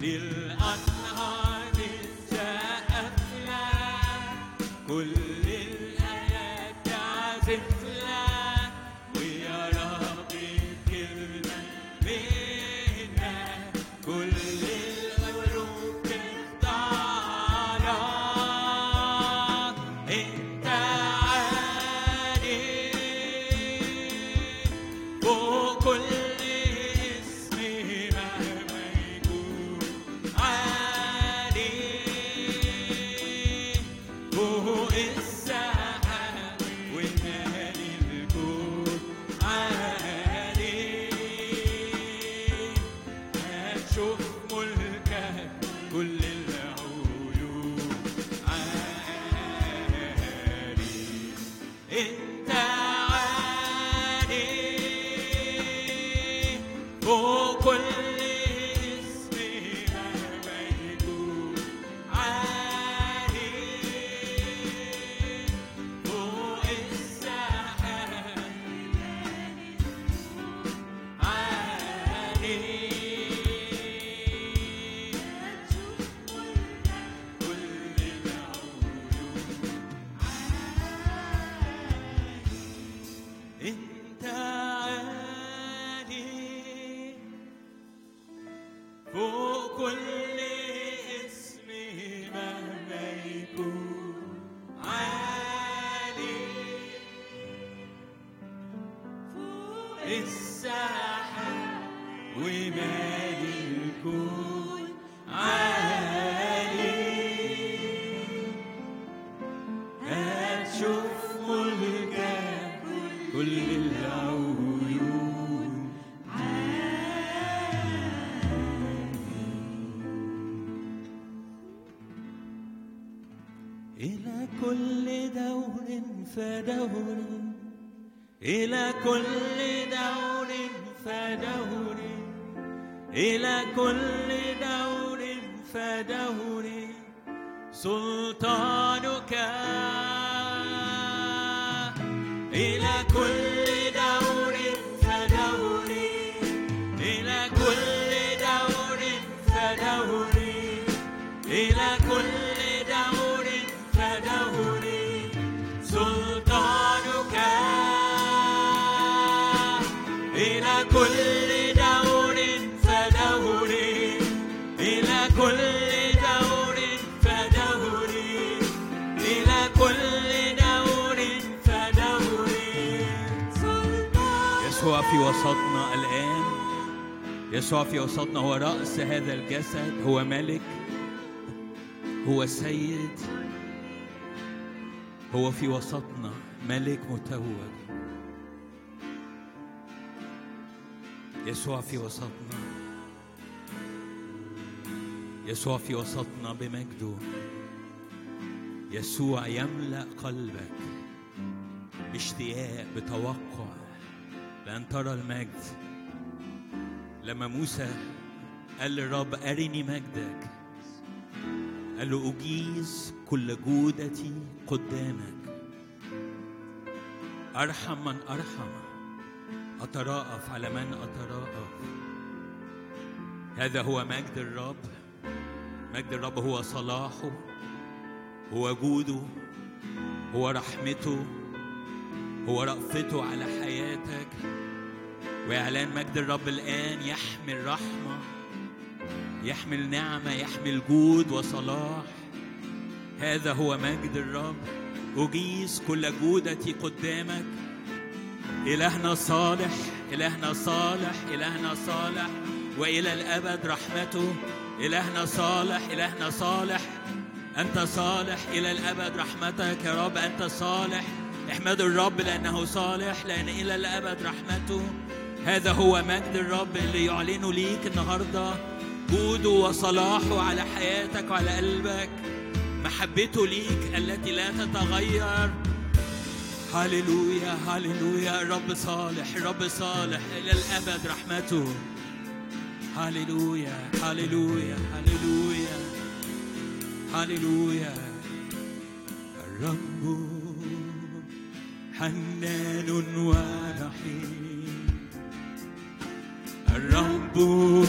Dear فدور إلى كل دور فدور إلى كل يسوع في وسطنا هو رأس هذا الجسد. هو ملك هو سيد هو في وسطنا ملك متوج. يسوع في وسطنا يسوع في وسطنا بمجده. يسوع يملأ قلبك باشتياق بتوقع لأن ترى المجد. لما موسى قال للرب أرني مجدك قال له أجيز كل جودتي قدامك. أرحم من أرحم أتراءف على من أتراءف. هذا هو مجد الرب. مجد الرب هو صلاحه هو جوده هو رحمته هو رأفته على حياتك. وإعلان مجد الرب الآن يحمل رحمة يحمل نعمة يحمل جود وصلاح. هذا هو مجد الرب. أجيز كل جودتي قدامك. إلهنا صالح إلهنا صالح إلهنا صالح. وإلى الأبد رحمته. إلهنا صالح إلهنا صالح. أنت صالح إلى الأبد رحمتك يا رب. أنت صالح. احمدوا الرب لأنه صالح لأن إلى الأبد رحمته. هذا هو مجد الرب اللي يعلنه ليك النهارده. جوده وصلاحه على حياتك وعلى قلبك. محبته ليك التي لا تتغير. هللويا هللويا الرب صالح الرب صالح إلى الأبد رحمته. هللويا هللويا هللويا هللويا. الرب حنان ورحيم Rambut.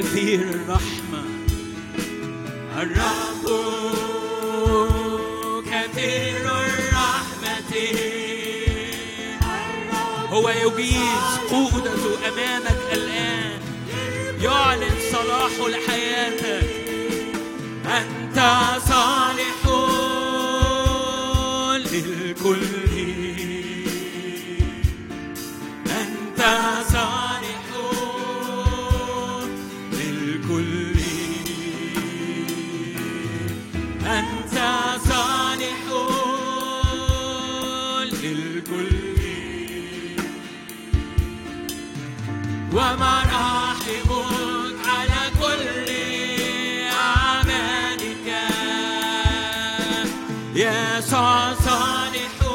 كثير الرحمة. الرب كثير الرحمة. هو يجيز قوته أمامك الآن. يعلن صلاحه لحياتك أنت صالح Hare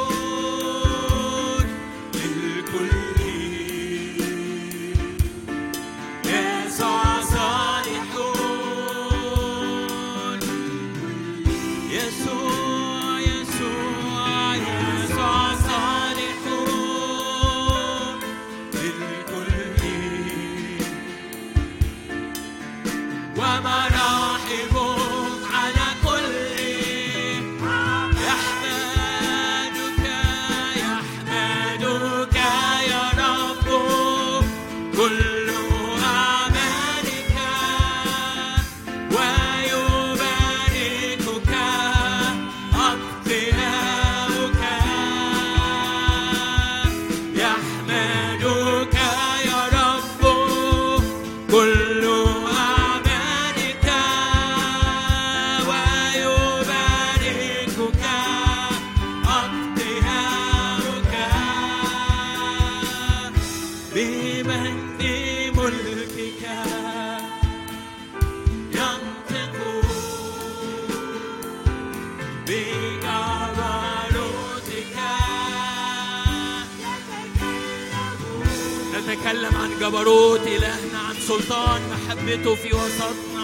جبروت إلهنا عن سلطان محبته في وسطنا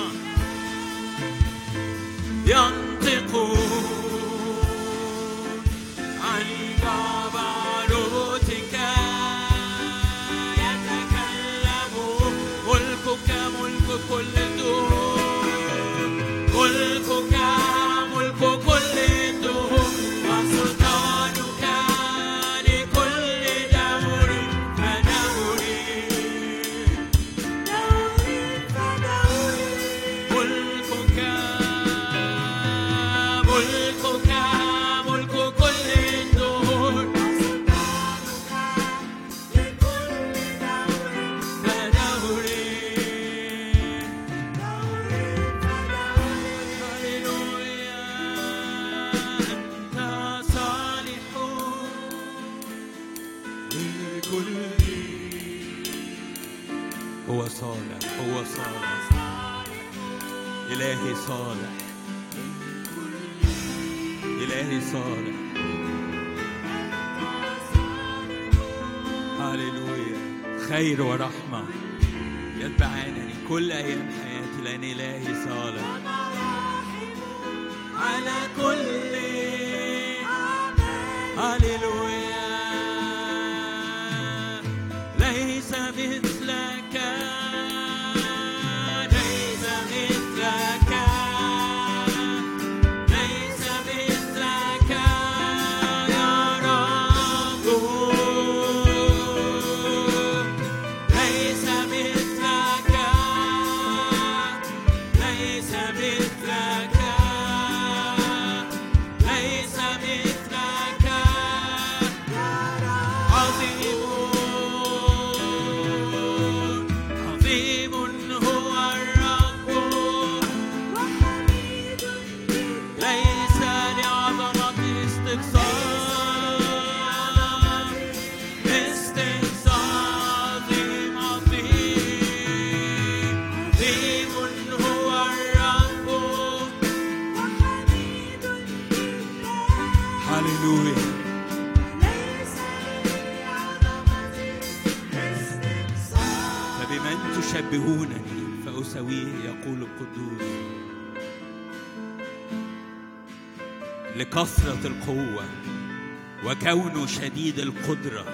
وكونه شديد القدرة.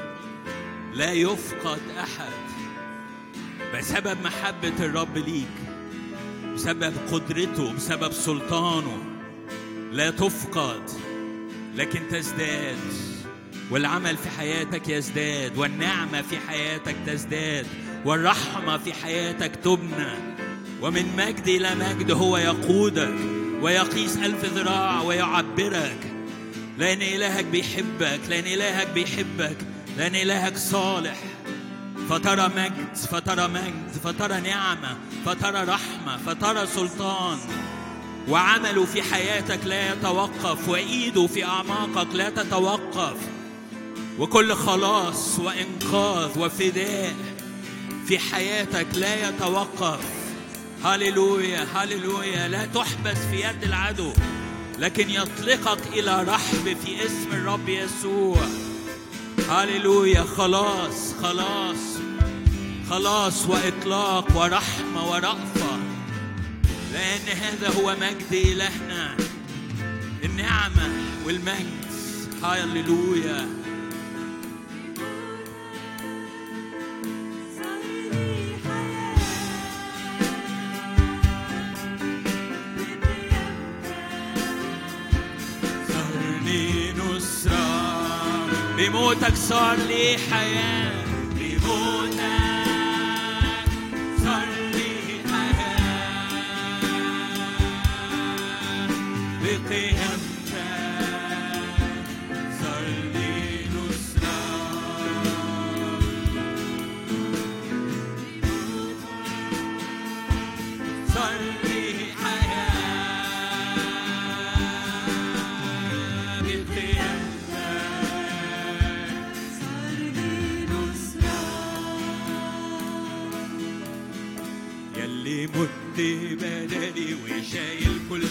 لا يفقد أحد. بسبب محبة الرب ليك بسبب قدرته بسبب سلطانه. لا تفقد لكن تزداد. والعمل في حياتك يزداد والنعمة في حياتك تزداد والرحمة في حياتك تبنى. ومن مجد إلى مجد هو يقودك ويقيس ألف ذراع ويعبرك. لأن إلهك بيحبك لأن إلهك بيحبك لأن إلهك صالح. فترى مجد فترى مجد فترى نعمة فترى رحمة فترى سلطان. وعمله في حياتك لا يتوقف وإيده في أعماقك لا تتوقف. وكل خلاص وإنقاذ وفداء في حياتك لا يتوقف. هللويا هللويا. لا تحبس في يد العدو. لكن يطلقك إلى رحب في اسم الرب يسوع. هللويا. خلاص خلاص خلاص وإطلاق ورحمة ورأفة. لأن هذا هو مجد إلهنا. النعمة والمجد. هللويا. صارني نصرة بموتك صار لي حياة. بموتك صار لي حياة. بقيامتك مت بدلي وشايل كل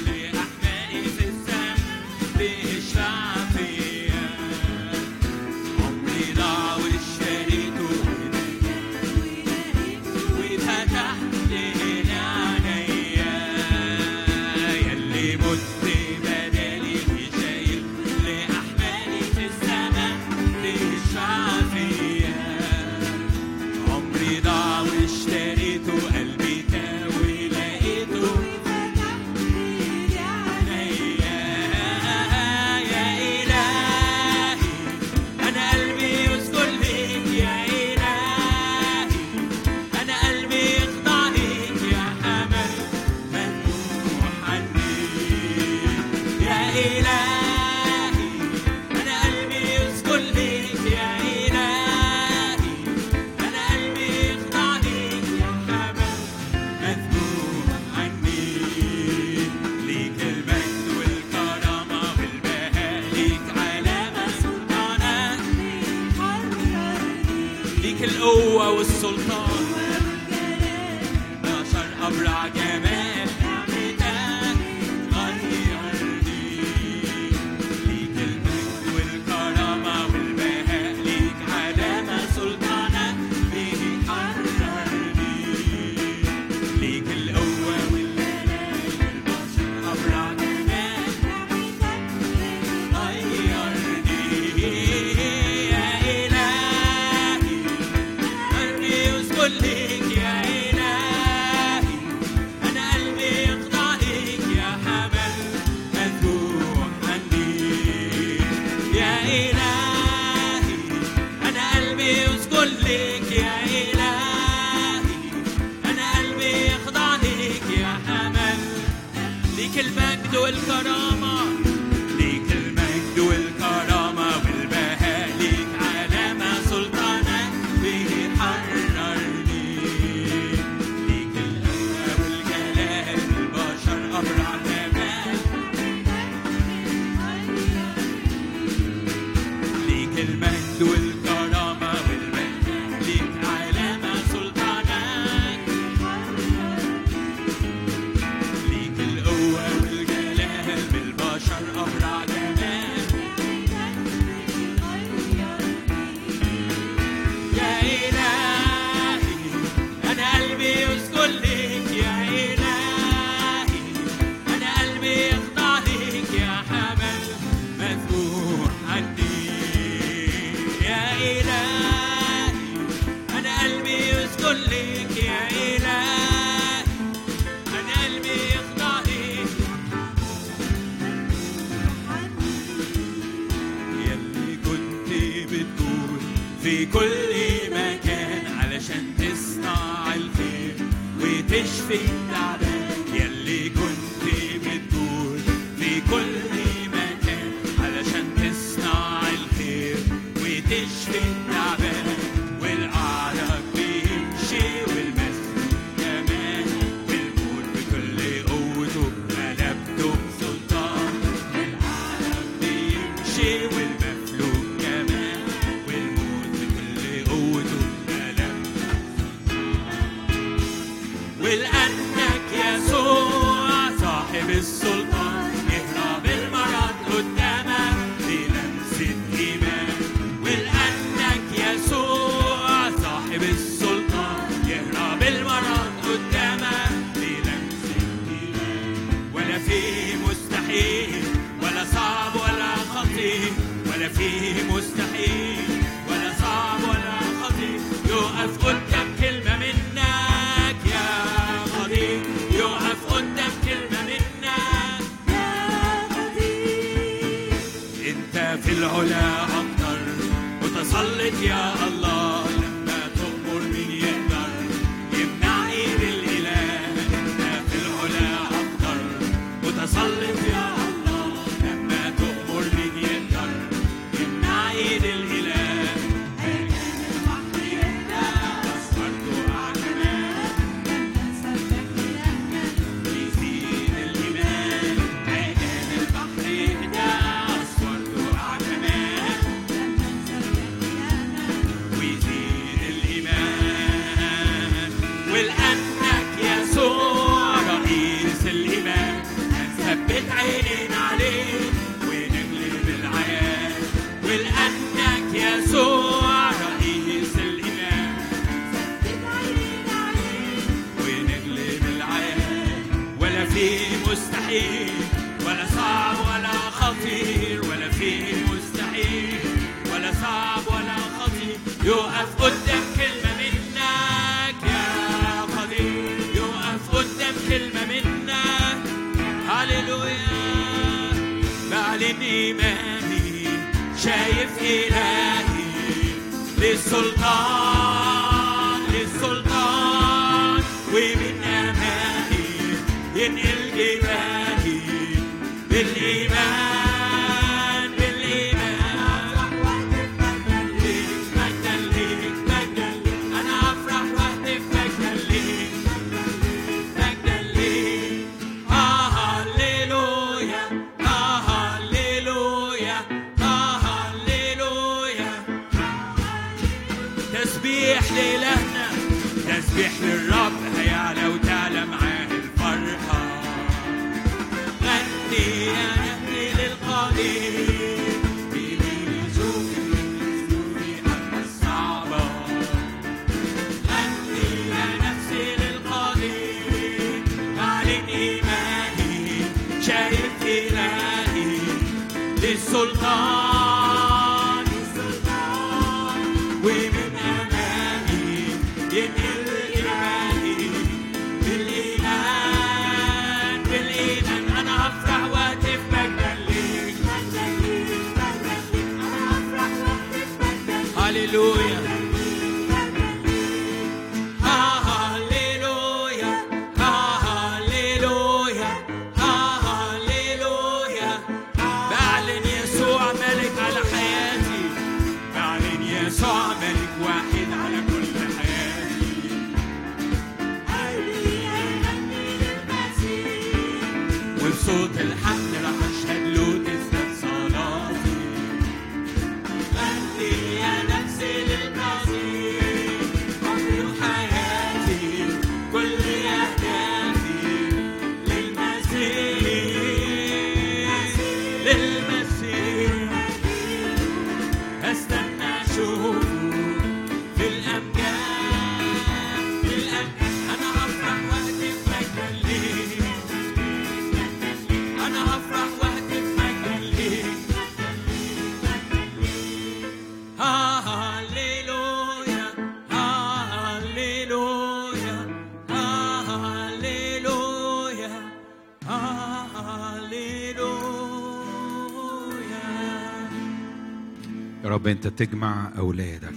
رب أنت تجمع أولادك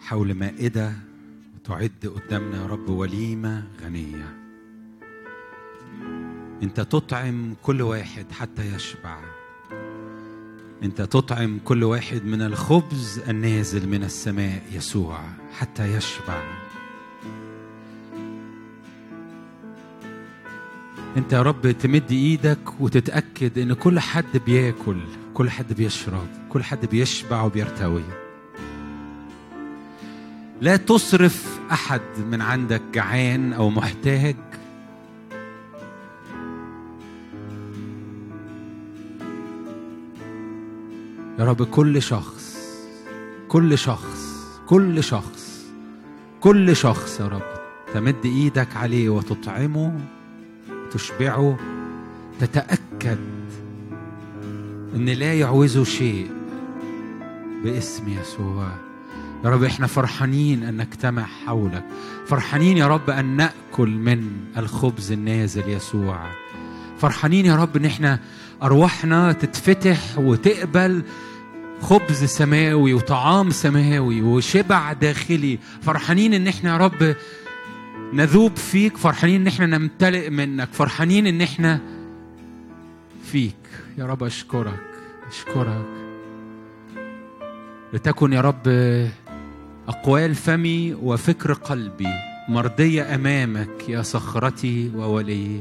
حول مائدة تعد قدامنا يا رب وليمة غنية. أنت تطعم كل واحد حتى يشبع. أنت تطعم كل واحد من الخبز النازل من السماء يسوع حتى يشبع. أنت يا رب تمد إيدك وتتأكد إن كل حد بياكل كل حد بيشرب كل حد بيشبع وبيرتوي. لا تصرف أحد من عندك جعان أو محتاج. يا رب كل شخص كل شخص كل شخص كل شخص يا رب تمد إيدك عليه وتطعمه تشبعه تتأكد إن لا يعوزه شيء باسم يسوع. يا رب إحنا فرحانين أن نجتمع حولك. فرحانين يا رب أن نأكل من الخبز النازل يسوع. فرحانين يا رب إن إحنا أرواحنا تتفتح وتقبل خبز سماوي وطعام سماوي وشبع داخلي. فرحانين إن إحنا يا رب نذوب فيك. فرحانين إن إحنا نمتلئ منك. فرحانين إن إحنا فيك. يا رب أشكرك أشكرك. لتكن يا رب أقوال فمي وفكر قلبي مرضية أمامك يا صخرتي وولي.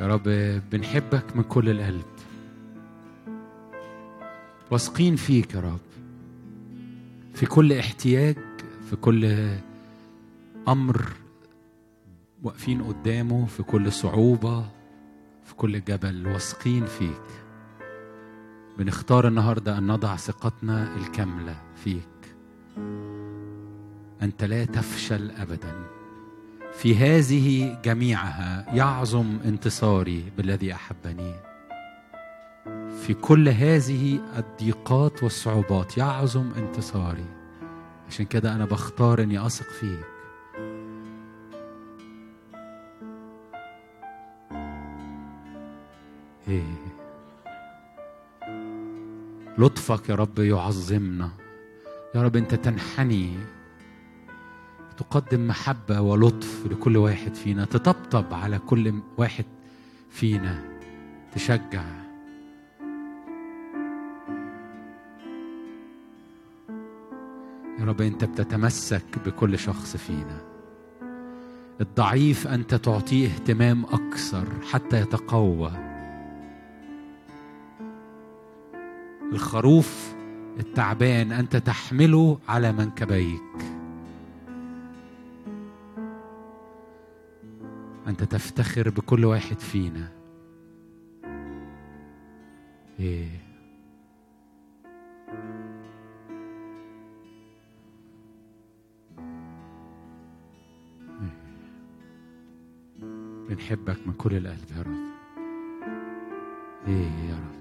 يا رب بنحبك من كل القلب. واثقين فيك يا رب. في كل احتياج في كل أمر واقفين قدامه في كل صعوبة في كل جبل واثقين فيك. بنختار النهارده أن نضع ثقتنا الكاملة فيك. أنت لا تفشل ابدا. في هذه جميعها يعظم انتصاري بالذي أحبني. في كل هذه الضيقات والصعوبات. يعظم انتصاري عشان كده أنا بختار إني أثق فيك. إيه. لطفك يا رب يعظمنا. يا رب أنت تنحني. تقدم محبة ولطف لكل واحد فينا. تطبطب على كل واحد فينا. تشجع. يا رب انت بتتمسك بكل شخص فينا. الضعيف أنت تعطيه اهتمام أكثر حتى يتقوى. الخروف التعبان أنت تحمله على منكبيك. أنت تفتخر بكل واحد فينا. إيه. بنحبك من كل القلب يا رب. إيه يا رب.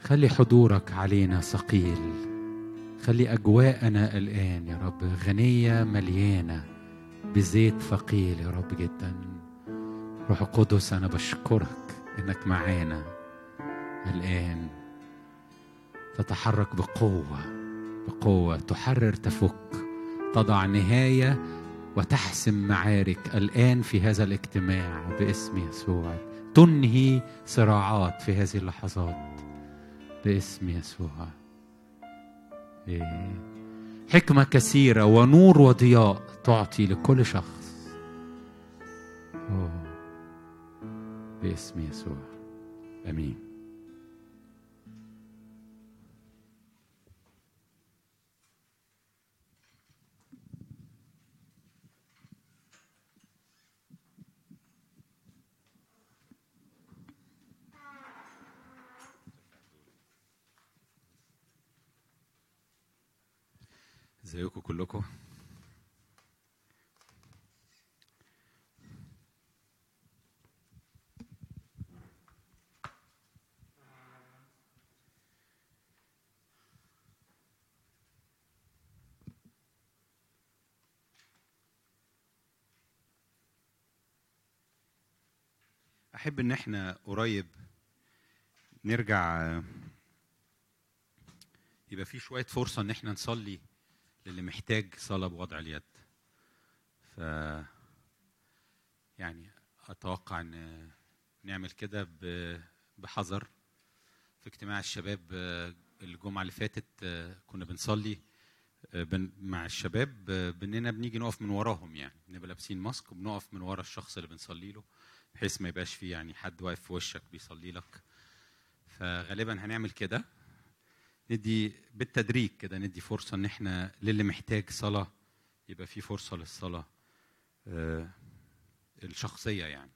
خلي حضورك علينا ثقيل. خلي أجواءنا الان يا رب. غنية مليانة بزيت ثقيل يا رب جدا. روح القدس أنا بشكرك إنك معانا. الان تتحرك بقوة بقوة تحرر تفك. تضع نهاية وتحسم معارك الآن في هذا الاجتماع باسم يسوع. تنهي صراعات في هذه اللحظات باسم يسوع. حكمة كثيرة ونور وضياء تعطي لكل شخص. باسم يسوع. آمين. ازيكم كلكم. أحب إن إحنا قريب نرجع يبقى في شوية فرصة إن إحنا نصلي للي محتاج صلاه بوضع اليد. ف يعني أتوقع إن نعمل كده بحذر. في اجتماع الشباب آه، الجمعة اللي فاتت آه، كنا بنصلي آه، مع الشباب بإننا بنيجي نقف من وراهم يعني. بنبقى لابسين ماسك وبنقف من ورا الشخص اللي بنصلي له بحيث ما يبقاش فيه يعني حد واقف في وشك بيصلي لك. فغالبا هنعمل كده. ندي بالتدريج كده ندي فرصة إن إحنا للي محتاج صلاة يبقى في فرصة للصلاة آه، الشخصية يعني.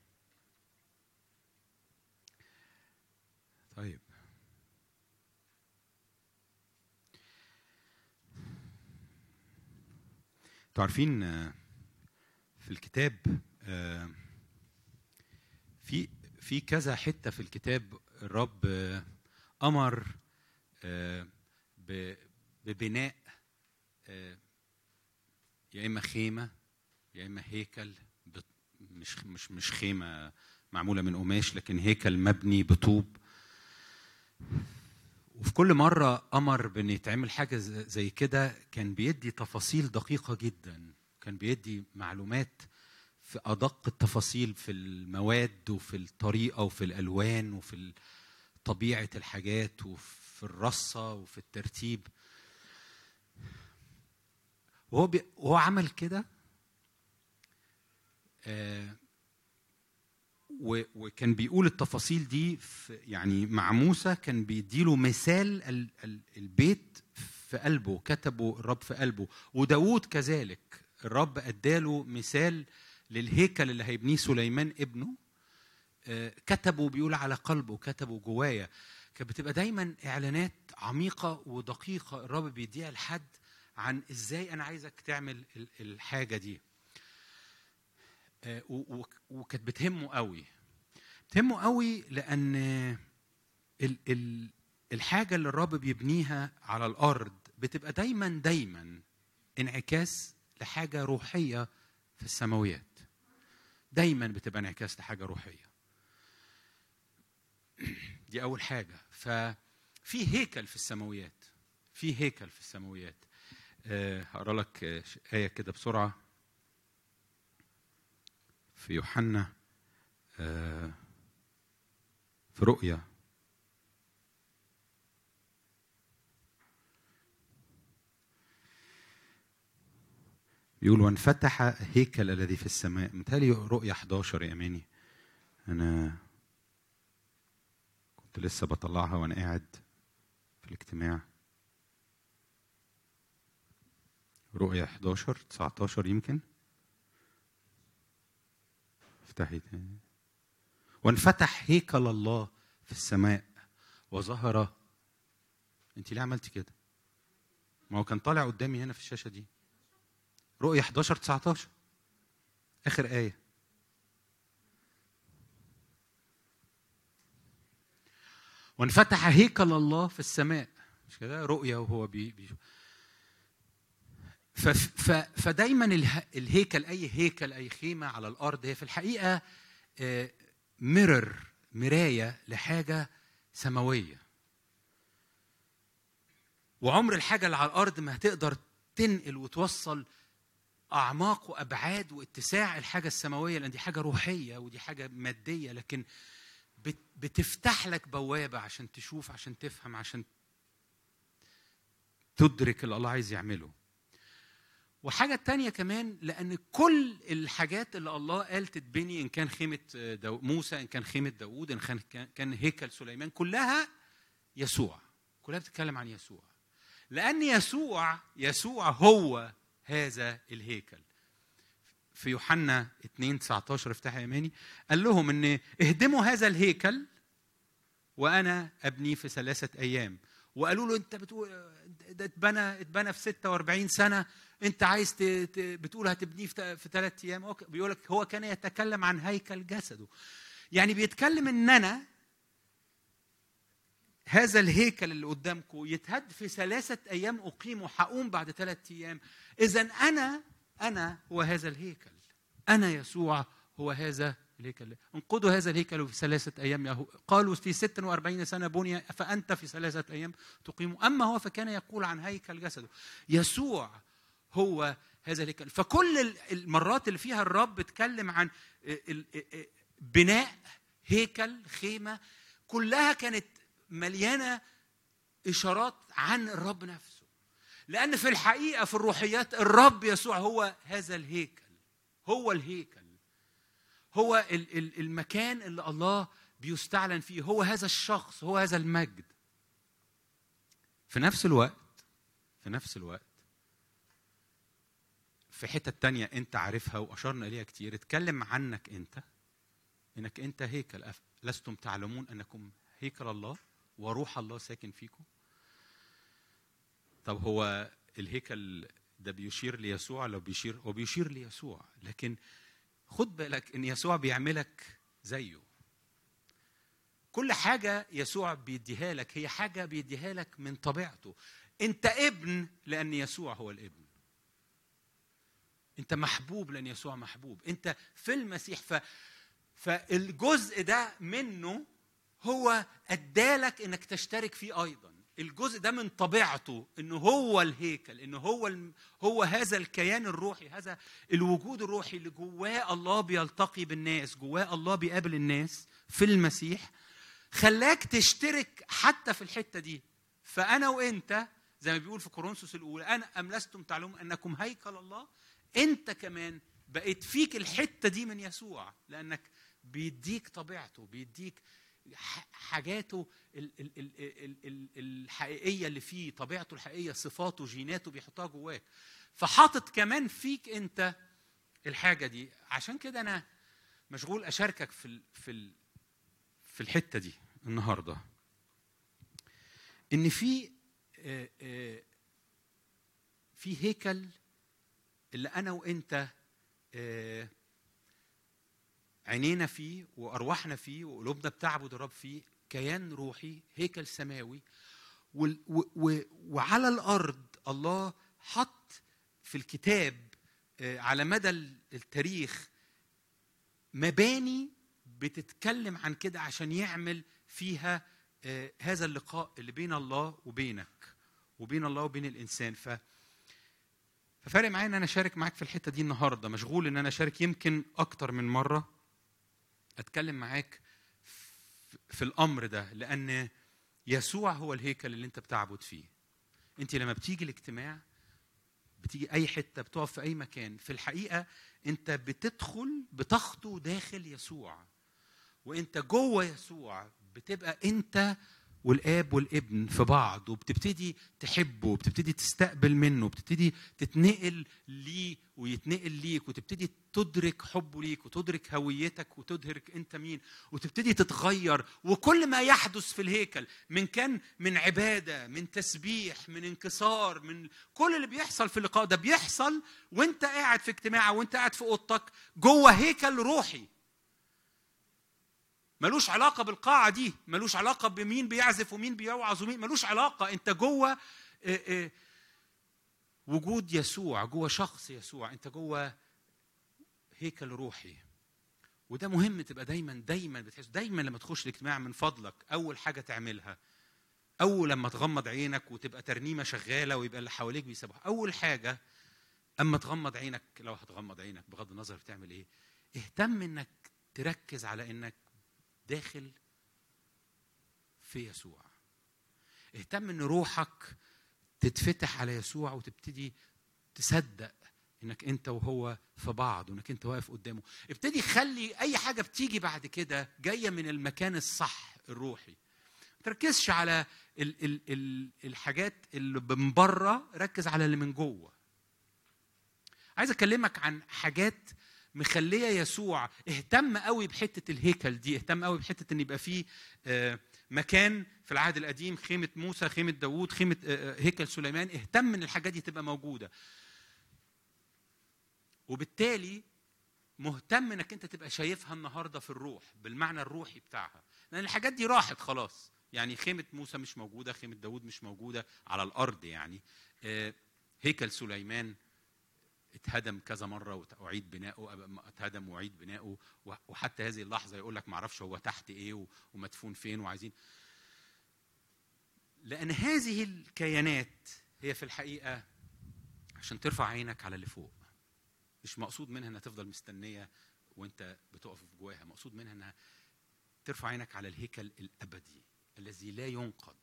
طيب. أنتوا عارفين آه، في الكتاب آه، في في كذا حتة في الكتاب الرب آه، أمر ببناء آه، يا إما خيمة يا إما هيكل مش مش مش خيمة معمولة من قماش لكن هيكل مبني بطوب. وفي كل مرة أمر بأن يتعمل حاجة زي كده كان بيدي تفاصيل دقيقة جدا. كان بيدي معلومات في أدق التفاصيل في المواد وفي الطريقة وفي الألوان وفي طبيعة الحاجات وفي الرصة وفي الترتيب. وهو بي... وهو عمل كده آه و... وكان بيقول التفاصيل دي في يعني مع موسى كان بيديله مثال ال... ال... البيت في قلبه كتبه الرب في قلبه. وداود كذلك الرب أداله مثال للهيكل اللي هيبنيه سليمان ابنه آه، كتبه بيقول على قلبه كتبه جوايا. كانت بتبقى دايما إعلانات عميقة ودقيقة الرب بيديها لحد عن إزاي أنا عايزك تعمل ال- الحاجة دي. آه، وكانت بتهمه قوي. بتهمه قوي لأن ال ال الحاجة اللي الرب بيبنيها على الأرض بتبقى دايما دايما انعكاس لحاجة روحية في السماويات. دايما بتبقى انعكاس لحاجة روحية. دي أول حاجة. ففي هيكل في السماويات في هيكل في السماويات. آه، هقرأ لك آه، آية كده بسرعة. في يوحنا آه، في رؤيا. بيقول وانفتح هيكل الذي في السماء متهيألي رؤيا 11 يا اماني أنا لسه بطلعها وأنا قاعد في الاجتماع. رؤيا 11 19 يمكن. افتحي تاني. وانفتح هيكل الله في السماء وظهر. انت ليه عملتي كده؟ ما هو كان طالع قدامي هنا في الشاشة دي. رؤيا 11 19 آخر آية. وانفتح هيكل الله في السماء. مش كده؟ رؤيا وهو بي, بي ف ف فدايما اله الهيكل أي هيكل أي خيمة على الأرض هي في الحقيقة ميرور مراية لحاجة سماوية. وعمر الحاجة اللي على الأرض ما هتقدر تنقل وتوصل أعماق وأبعاد واتساع الحاجة السماوية لأن دي حاجة روحية ودي حاجة مادية لكن بتفتح لك بوابة عشان تشوف عشان تفهم عشان تدرك اللي الله عايز يعمله. وحاجة تانية كمان لأن كل الحاجات اللي الله قال تتبني إن كان خيمة دو موسى إن كان خيمة داوود إن كان كان هيكل سليمان كلها يسوع. كلها بتتكلم عن يسوع. لأن يسوع يسوع هو هذا الهيكل. في يوحنا 2 19 افتح يماني قال لهم إن اهدموا هذا الهيكل وأنا أبنيه في ثلاثة أيام. وقالوا له أنت بتقول ده اتبنى اتبنى في 46 سنة. أنت عايز ت... ت... بتقول هتبنيه في, ثلاث أيام. بيقول لك هو كان يتكلم عن هيكل جسده. يعني بيتكلم إن أنا هذا الهيكل اللي قدامكم يتهد في ثلاثة أيام أقيمه هقوم بعد ثلاثة أيام. إذا أنا أنا هو هذا الهيكل. أنا يسوع هو هذا الهيكل. انقضوا هذا الهيكل في ثلاثة أيام يهو قالوا في 46 سنة بني فأنت في ثلاثة أيام تقيم. أما هو فكان يقول عن هيكل جسده. يسوع هو هذا الهيكل. فكل ال- المرات اللي فيها الرب اتكلم عن ال- ال- بناء هيكل خيمة كلها كانت مليانة إشارات عن الرب نفسه. لأن في الحقيقة في الروحيات الرب يسوع هو هذا الهيكل هو الهيكل. هو ال- ال- المكان اللي الله بيستعلن فيه هو هذا الشخص هو هذا المجد. في نفس الوقت في نفس الوقت في حتة تانية أنت عارفها وأشرنا إليها كتير اتكلم عنك أنت إنك أنت هيكل. لستم تعلمون أنكم هيكل الله وروح الله ساكن فيكم؟ طب هو الهيكل ده بيشير ليسوع لو بيشير؟ هو بيشير ليسوع لكن خد بالك إن يسوع بيعملك زيه. كل حاجة يسوع بيديها لك هي حاجة بيديها لك من طبيعته. أنت ابن لأن يسوع هو الابن. أنت محبوب لأن يسوع محبوب. أنت في المسيح ف فالجزء ده منه هو أدالك إنك تشترك فيه أيضا. الجزء ده من طبيعته إنه هو الهيكل إنه هو الم... هو هذا الكيان الروحي هذا الوجود الروحي اللي جواه الله بيلتقي بالناس جواه الله بيقابل الناس في المسيح خلاك تشترك حتى في الحتة دي. فأنا وأنت زي ما بيقول في كورنثوس الأولى أنا أم لستم تعلمون أنكم هيكل الله؟ أنت كمان بقيت فيك الحتة دي من يسوع لأنك بيديك طبيعته بيديك حاجاته ال- ال- ال- ال- ال- الحقيقية اللي فيه طبيعته الحقيقية صفاته جيناته بيحطها جواك. فحاطط كمان فيك انت الحاجة دي. عشان كده أنا مشغول أشاركك في في في الحتة دي النهارده. إن في في هيكل اللي أنا وأنت عينينا فيه وأرواحنا فيه وقلوبنا بتعبد الرب فيه كيان روحي هيكل سماوي. وعلى الأرض الله حط في الكتاب آه، على مدى التاريخ مباني بتتكلم عن كده عشان يعمل فيها آه، هذا اللقاء اللي بين الله وبينك وبين الله وبين الإنسان. ف ففارق معايا إن أنا أشارك معاك في الحتة دي النهارده. مشغول إن أنا أشارك يمكن أكتر من مرة. أتكلم معاك في- الأمر ده لأن يسوع هو الهيكل اللي أنت بتعبد فيه. أنت لما بتيجي الاجتماع بتيجي أي حتة بتقف في أي مكان في الحقيقة أنت بتدخل بتخطو داخل يسوع. وأنت جوه يسوع بتبقى أنت والآب والابن في بعض وبتبتدي تحبه وبتبتدي تستقبل منه وبتبتدي تتنقل ليه ويتنقل ليك وتبتدي تدرك حبه ليك وتدرك هويتك وتدرك أنت مين وتبتدي تتغير. وكل ما يحدث في الهيكل من كان من عبادة من تسبيح من انكسار من كل اللي بيحصل في اللقاء ده بيحصل وانت قاعد في اجتماع وانت قاعد في أوضتك جوه هيكل روحي. ملوش علاقة بالقاعة دي. ملوش علاقة بمين بيعزف ومين بيوعظ ومين. ملوش علاقة. انت جوه آه، آه، وجود يسوع جوه شخص يسوع. انت جوه هيكل روحي. وده مهم تبقى دايما دايما بتحس دايما لما تخش الاجتماع من فضلك أول حاجة تعملها. أول لما تغمض عينك وتبقى ترنيمة شغالة ويبقى اللي حواليك بيسبحوا أول حاجة أما تغمض عينك لو هتغمض عينك بغض النظر بتعمل إيه اهتم إنك تركز على إنك داخل في يسوع. اهتم ان روحك تتفتح على يسوع وتبتدي تصدق انك انت وهو في بعض وانك انت واقف قدامه. ابتدي خلي اي حاجة بتيجي بعد كده جاية من المكان الصح الروحي. ما تركزش على ال ال ال الحاجات اللي من بره ركز على اللي من جوه. عايز اكلمك عن حاجات مخلية يسوع اهتم قوي بحتة الهيكل دي اهتم قوي بحتة إن يبقى فيه آه، مكان في العهد القديم خيمة موسى خيمة داوود خيمة آه، آه، هيكل سليمان اهتم إن الحاجات دي تبقى موجودة. وبالتالي مهتم إنك أنت تبقى شايفها النهارده في الروح بالمعنى الروحي بتاعها. لأن الحاجات دي راحت خلاص. يعني خيمة موسى مش موجودة خيمة داوود مش موجودة على الأرض يعني. هيكل سليمان اتهدم كذا مرة واعيد أبقى اتهدم وأعيد بناؤه و- وحتى هذه اللحظة يقول لك ما أعرفش هو تحت إيه ومدفون فين وعايزين لأن هذه الكيانات هي في الحقيقة عشان ترفع عينك على اللي فوق. مش مقصود منها إنها تفضل مستنية وأنت بتقف جواها مقصود منها إنها ترفع عينك على الهيكل الأبدي الذي لا ينقض.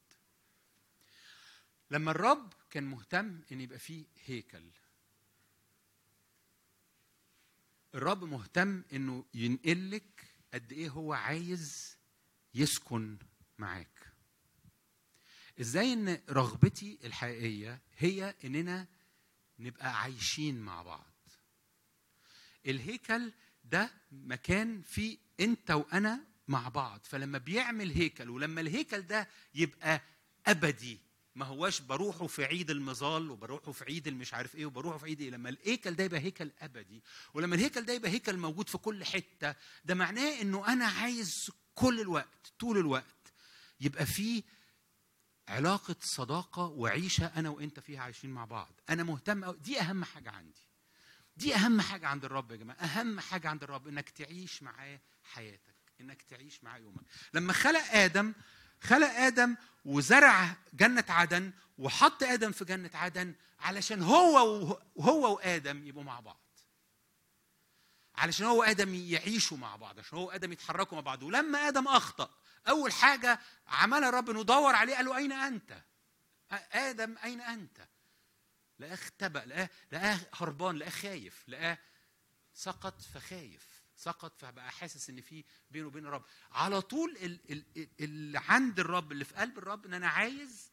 لما الرب كان مهتم إن يبقى فيه هيكل الرب مهتم إنه ينقلك قد إيه هو عايز يسكن معاك. إزاي إن رغبتي الحقيقية هي إننا نبقى عايشين مع بعض؟ الهيكل ده مكان فيه أنت وأنا مع بعض. فلما بيعمل هيكل ولما الهيكل ده يبقى أبدي ما هواش بروحه في عيد المظال وبروحه في عيد المش عارف إيه وبروحه في عيد إيه. لما الهيكل ده يبقى هيكل أبدي ولما الهيكل ده يبقى هيكل موجود في كل حتة ده معناه إنه أنا عايز كل الوقت طول الوقت يبقى فيه علاقة صداقة وعيشة أنا وأنت فيها عايشين مع بعض. أنا مهتم دي أهم حاجة عندي. دي أهم حاجة عند الرب يا جماعة أهم حاجة عند الرب إنك تعيش معاه حياتك إنك تعيش معاه يومك. لما خلق آدم خلق آدم وزرع جنة عدن وحط آدم في جنة عدن علشان هو وهو وآدم يبقوا مع بعض. علشان هو آدم يعيشوا مع بعض عشان هو آدم يتحركوا مع بعض. ولما آدم أخطأ أول حاجة عملها الرب إنه دور عليه قال له أين أنت؟ آدم أين أنت؟ لقاه أختبأ لقاه لقاه هربان لقاه خايف لقاه سقط فخايف. سقط فبقى حاسس إن في بينه وبين الرب. على طول ال- ال- اللي عند الرب اللي في قلب الرب إن أنا عايز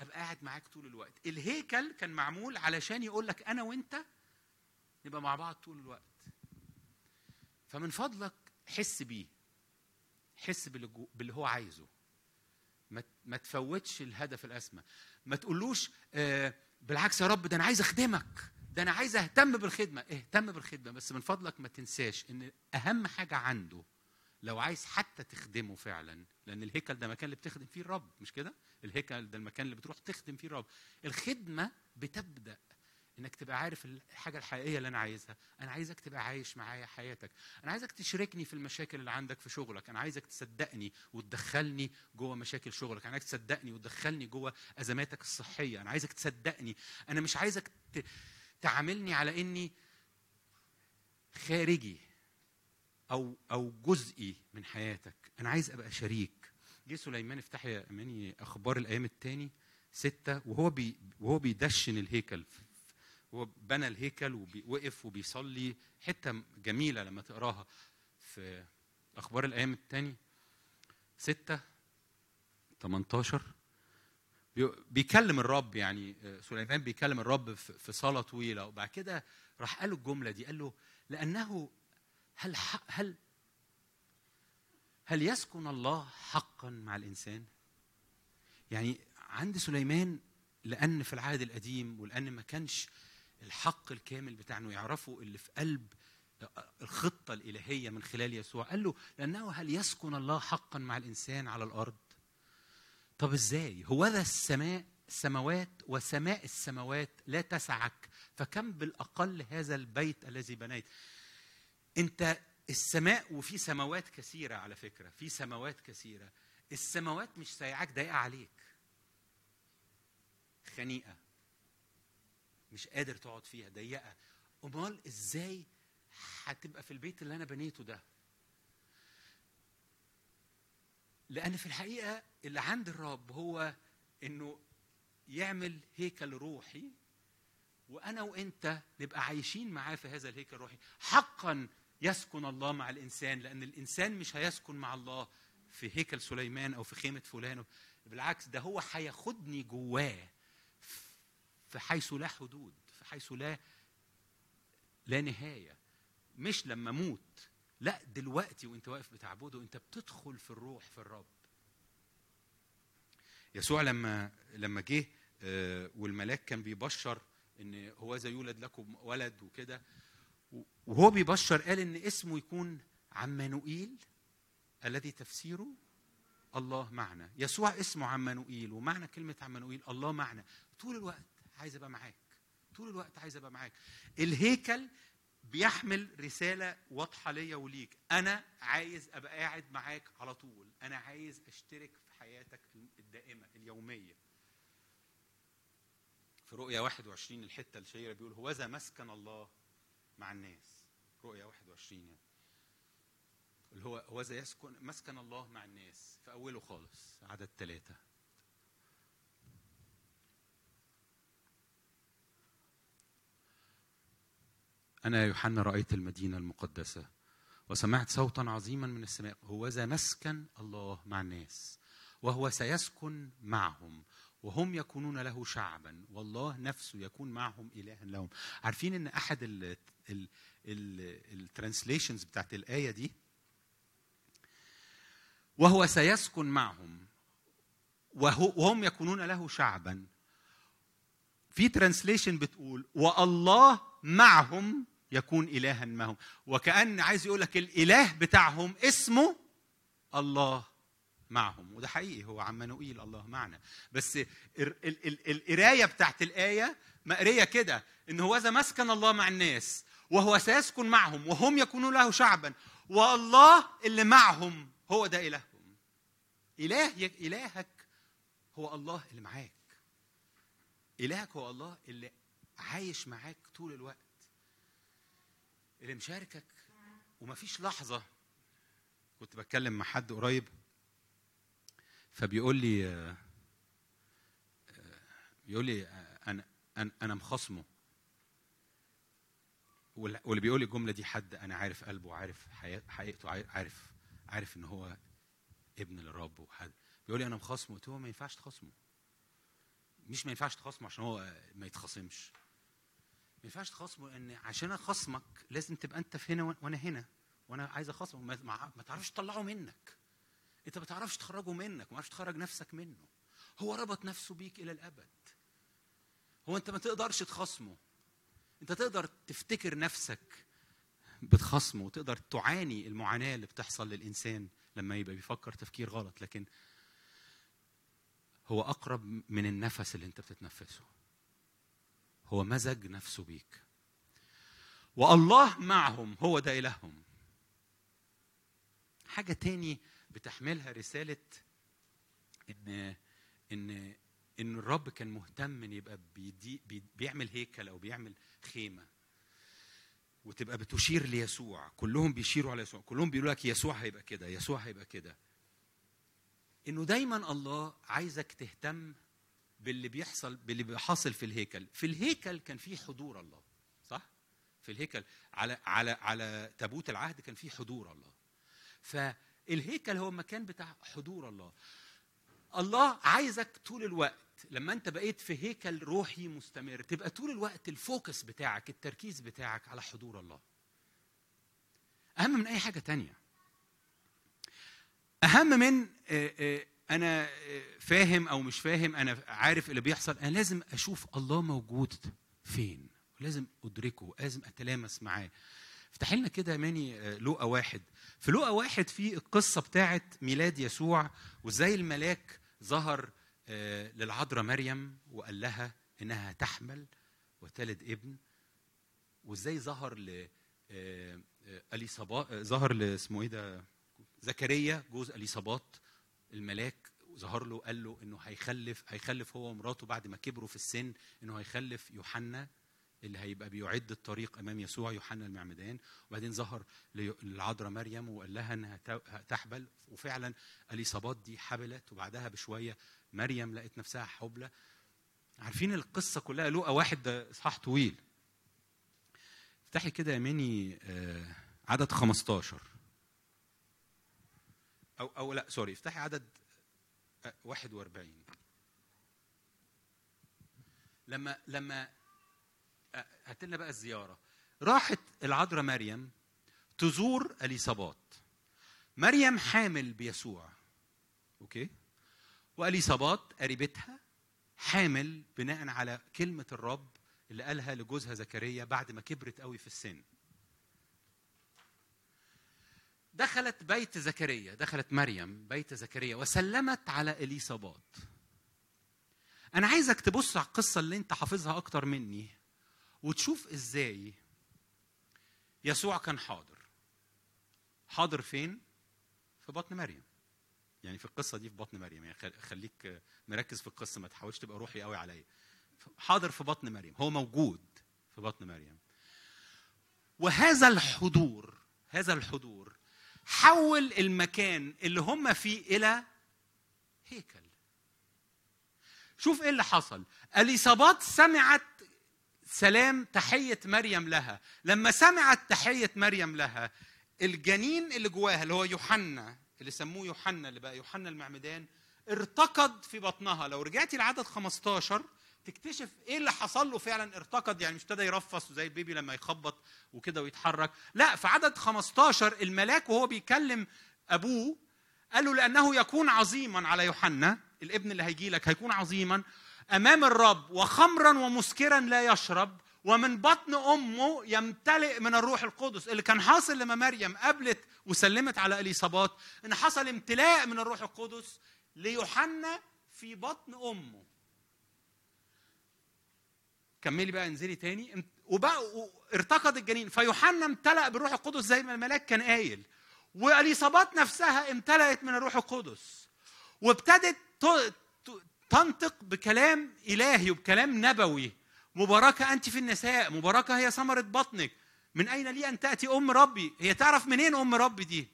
أبقى قاعد معاك طول الوقت. الهيكل كان معمول علشان يقول لك أنا وأنت نبقى مع بعض طول الوقت. فمن فضلك حس بيه. حس باللي هو عايزه. ما تفوتش الهدف الاسمى ما تقولوش آه بالعكس يا رب ده أنا عايز أخدمك. ده أنا عايز أهتم بالخدمة. اهتم بالخدمة بس من فضلك ما تنساش إن أهم حاجة عنده لو عايز حتى تخدمه فعلا لأن الهيكل ده مكان اللي بتخدم فيه الرب مش كده؟ الهيكل ده المكان اللي بتروح تخدم فيه الرب. الخدمة بتبدأ إنك تبقى عارف الحاجة الحقيقية اللي أنا عايزها. أنا عايزك تبقى عايش معايا حياتك. أنا عايزك تشاركني في المشاكل اللي عندك في شغلك. أنا عايزك تصدقني وتدخلني جوه مشاكل شغلك. أنا عايزك تصدقني وتدخلني جوه أزماتك الصحية. أنا عايزك تصدقني. أنا مش عايزك ت... تعاملني على إني خارجي أو أو جزئي من حياتك. أنا عايز أبقى شريك. جه سليمان افتح يا أماني أخبار الأيام الثاني ستة وهو بي وهو بيدشن الهيكل. هو بنى الهيكل ووقف وبيصلي حتة جميلة لما تقراها في أخبار الأيام الثاني ستة 18 بي- بيكلم الرب يعني آه، سليمان بيكلم الرب في صلاة طويلة وبعد كده راح قال له الجملة دي قال له لأنه هل هل هل يسكن الله حقا مع الإنسان؟ يعني عند سليمان لأن في العهد القديم ولأن ما كانش الحق الكامل بتاع إنه يعرفوا اللي في قلب الخطة الإلهية من خلال يسوع قال له لأنه هل يسكن الله حقا مع الإنسان على الأرض؟ طب إزاي؟ هو ذا السماء السماوات وسماء السماوات لا تسعك. فكم بالأقل هذا البيت الذي بنيت؟ أنت السماء وفي سماوات كثيرة على فكرة في سماوات كثيرة. السماوات مش سايعاك ضايقه عليك. خنيقة. مش قادر تقعد فيها ضيقة. أمال إزاي هتبقى في البيت اللي أنا بنيته ده؟ لأن في الحقيقة اللي عند الرب هو إنه يعمل هيكل روحي وأنا وأنت نبقى عايشين معاه في هذا الهيكل الروحي. حقا يسكن الله مع الإنسان لأن الإنسان مش هيسكن مع الله في هيكل سليمان أو في خيمة فلان. بالعكس ده هو هياخدني جواه في حيث لا حدود في حيث لا لا نهاية. مش لما أموت لا دلوقتي وانت واقف بتعبده انت بتدخل في الروح في الرب. يسوع لما لما جه آه، والملاك كان بيبشر إن هو ذا يولد لكم ولد وكده وهو بيبشر قال إن اسمه يكون عمانوئيل الذي تفسيره الله معنا. يسوع اسمه عمانوئيل ومعنى كلمة عمانوئيل الله معنا. طول الوقت عايز أبقى معاك طول الوقت عايز أبقى معاك. الهيكل بيحمل رسالة واضحة ليا وليك. أنا عايز أبقى قاعد معاك على طول. أنا عايز أشترك في حياتك الدائمة اليومية. في رؤيا 21 الحتة الشهيرة بيقول هوذا مسكن الله مع الناس. رؤيا 21 يعني اللي هو هوذا يسكن مسكن الله مع الناس. في أوله خالص عدد ثلاثة. أنا يوحنا رأيت المدينة المقدسة وسمعت صوتا عظيما من السماء هوذا مسكن الله مع الناس وهو سيسكن معهم وهم يكونون له شعبا والله نفسه يكون معهم إلها لهم. عارفين أن أحد ال translations بتاعت الآية دي؟ وهو سيسكن معهم وهم يكونون له شعبا. في translation بتقول والله معهم يكون إلها معهم وكأن عايز يقول لك الإله بتاعهم اسمه الله معهم. وده حقيقي هو عمانوئيل الله معنا. بس القراية بتاعت الآية مقرية كده إن هو إذا مسكن الله مع الناس وهو سيسكن معهم وهم يكونون له شعبا والله اللي معهم هو ده إلههم. إله إلهك هو الله اللي معاك. إلهك هو الله اللي عايش معاك طول الوقت. اللي مشاركك ومفيش لحظة كنت بتكلم مع حد قريب فبيقول لي بيقول لي أنا أنا أنا مخاصمه. واللي بيقول لي الجملة دي حد أنا عارف قلبه وعارف حقيقته عارف عارف إن هو ابن للرب وحد. بيقول لي أنا مخاصمه قلت له ما ينفعش تخاصمه. مش ما ينفعش تخاصمه عشان هو ما يتخاصمش. ما ينفعش تخاصمه ان عشان أخاصمك لازم تبقى أنت في هنا وأنا هنا وأنا عايز أخاصمه. ما, ما تعرفش تطلعه منك. أنت ما تعرفش تخرجه منك ما تعرفش تخرج نفسك منه. هو ربط نفسه بيك إلى الأبد. هو أنت ما تقدرش تخاصمه. أنت تقدر تفتكر نفسك بتخاصمه وتقدر تعاني المعاناة اللي بتحصل للإنسان لما يبقى بيفكر تفكير غلط. لكن هو أقرب من النفس اللي أنت بتتنفسه. هو مزج نفسه بيك. والله معهم هو ده إلههم. حاجة تاني بتحملها رسالة إن إن إن الرب كان مهتم إن يبقى بيدي بيعمل هيكل أو بيعمل خيمة وتبقى بتشير ليسوع. كلهم بيشيروا على يسوع. كلهم بيقولوا لك يسوع هيبقى كده يسوع هيبقى كده. إنه دايما الله عايزك تهتم باللي بيحصل باللي بيحصل في الهيكل. في الهيكل كان في حضور الله صح؟ في الهيكل. على على على تابوت العهد كان في حضور الله. فالهيكل هو المكان بتاع حضور الله. الله عايزك طول الوقت لما انت بقيت في هيكل روحي مستمر تبقى طول الوقت الفوكس بتاعك التركيز بتاعك على حضور الله. أهم من أي حاجة تانية. أهم من أنا فاهم أو مش فاهم أنا عارف اللي بيحصل أنا لازم أشوف الله موجود فين؟ لازم أدركه لازم أتلامس معاه. افتح لنا كده ماني لوقا واحد. في لوقا واحد في القصة بتاعت ميلاد يسوع وازاي الملاك ظهر للعذراء مريم وقال لها إنها تحمل وتلد ابن وازاي ظهر ل اليصابات ظهر لاسمه إيه ده؟ زكريا جوز أليصابات الملاك. ظهر له قال له إنه هيخلف هيخلف هو ومراته بعد ما كبروا في السن إنه هيخلف يوحنا اللي هيبقى بيعد الطريق أمام يسوع يوحنا المعمدان. وبعدين ظهر للعذراء مريم وقال لها إنها تحبل وفعلا اليصابات دي حبلت وبعدها بشوية مريم لقت نفسها حبلى عارفين القصة كلها؟ لوقا واحد إصحاح طويل. افتحي كده يا ماني عدد 15 أو أو لا سوري افتحي عدد 41 لما لما هات لنا بقى الزيارة. راحت العذراء مريم تزور اليصابات مريم حامل بيسوع. أوكي؟ واليصابات قريبتها حامل بناء على كلمة الرب اللي قالها لجوزها زكريا بعد ما كبرت قوي في السن. دخلت بيت زكريا دخلت مريم بيت زكريا وسلمت على اليصابات أنا عايزك تبص على القصة اللي أنت حافظها أكتر مني وتشوف إزاي يسوع كان حاضر. حاضر فين؟ في بطن مريم. يعني في القصة دي في بطن مريم. يعني خل- خليك مركز في القصة ما تحاولش تبقى روحي قوي عليا. حاضر في بطن مريم. هو موجود في بطن مريم. وهذا الحضور هذا الحضور حول المكان اللي هم فيه إلى هيكل. شوف إيه اللي حصل. اليصابات سمعت سلام تحية مريم لها. لما سمعت تحية مريم لها الجنين اللي جواها اللي هو يوحنا اللي سموه يوحنا اللي بقى يوحنا المعمدان ارتقد في بطنها. لو رجعتي لعدد 15 تكتشف إيه اللي حصل له فعلا ارتقد يعني مش ابتدى يرفص زي البيبي لما يخبط وكده ويتحرك. لا في عدد 15 الملاك وهو بيكلم أبوه قال له لأنه يكون عظيما على يوحنا الابن اللي هيجي لك هيكون عظيما أمام الرب وخمرا ومسكرا لا يشرب ومن بطن أمه يمتلئ من الروح القدس اللي كان حاصل لما مريم قابلت وسلمت على اليصابات إن حصل امتلاء من الروح القدس ليوحنا في بطن أمه. كملي بقى انزلي تاني. وبقى ارتقد الجنين. فيوحنا امتلأ بالروح القدس زي ما الملاك كان قايل. وإليصابات نفسها امتلأت من الروح القدس. وابتدت تنطق بكلام إلهي وبكلام نبوي. مباركة أنت في النساء مباركة هي ثمرة بطنك. من أين لي أن تأتي أم ربي؟ هي تعرف منين أم ربي دي؟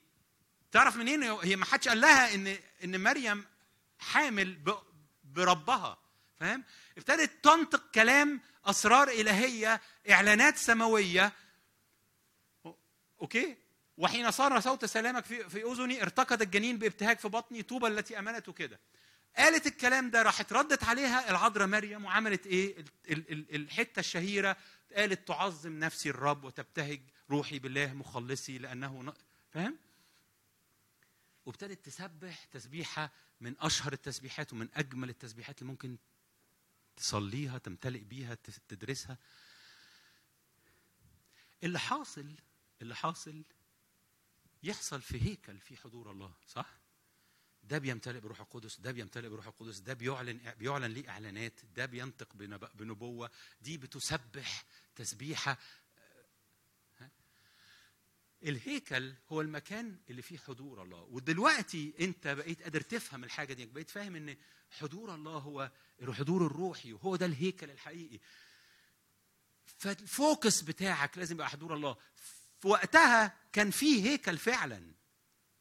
تعرف منين هي ما حدش قال لها ان إن مريم حامل بربها. فاهم؟ ابتدت تنطق كلام أسرار إلهية إعلانات سماوية. أوكي؟ وحين صار صوت سلامك في في أذني ارتقد الجنين بابتهاج في بطني طوبى التي امنت كده قالت الكلام ده راحت ردت عليها العذراء مريم وعملت إيه؟ ال- ال- ال- الحتة الشهيرة. قالت تعظم نفسي الرب وتبتهج روحي بالله مخلصي لأنه فاهم؟ وابتدت تسبح تسبيحة من أشهر التسبيحات ومن أجمل التسبيحات اللي ممكن تصليها تمتلئ بيها تدرسها اللي حاصل اللي حاصل يحصل في هيكل في حضور الله صح ده بيمتلئ بروح القدس ده بيمتلئ بروح القدس ده بيعلن بيعلن ليه إعلانات ده بينطق بنب- بنبوة دي بتسبح تسبيحة؟ الهيكل هو المكان اللي فيه حضور الله. ودلوقتي انت بقيت قادر تفهم الحاجة دي بقيت فاهم ان حضور الله هو الحضور الروحي وهو ده الهيكل الحقيقي. فالفوكس بتاعك لازم يبقى حضور الله. في وقتها كان فيه هيكل فعلا.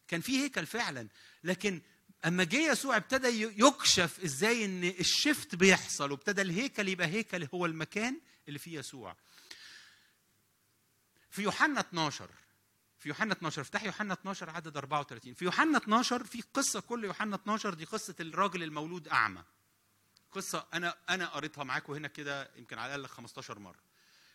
كان فيه هيكل فعلا. لكن أما جه يسوع ابتدى يكشف إزاي إن الشفت بيحصل وابتدى الهيكل يبقى هيكل هو المكان اللي فيه يسوع. في يوحنا 12 في يوحنا 12 افتح يوحنا 12 عدد 34 في يوحنا 12 في قصة كل يوحنا 12 دي قصة الراجل المولود أعمى. قصة أنا أنا قريتها معاكم هنا كده يمكن على الأقل 15 مرة.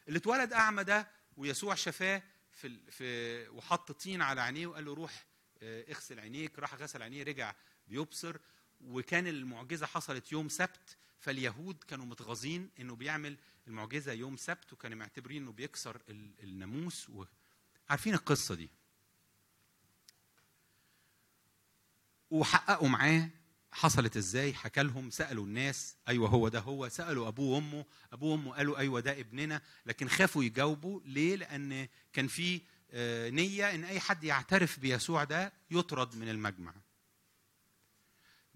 اللي اتولد أعمى ده ويسوع شفاه في في وحط طين على عينيه وقال له روح آه، اغسل عينيك. راح غسل عينيه رجع بيبصر. وكان المعجزة حصلت يوم سبت فاليهود كانوا متغاظين إنه بيعمل المعجزة يوم سبت وكانوا معتبرين إنه بيكسر ال- الناموس. عارفين القصة دي. وحققوا معاه حصلت إزاي؟ حكى لهم سألوا الناس أيوه هو ده هو. سألوا أبوه وأمه أبوه وأمه قالوا أيوه ده ابننا لكن خافوا يجاوبوا. ليه؟ لأن كان في آه، نية إن أي حد يعترف بيسوع ده يطرد من المجمع.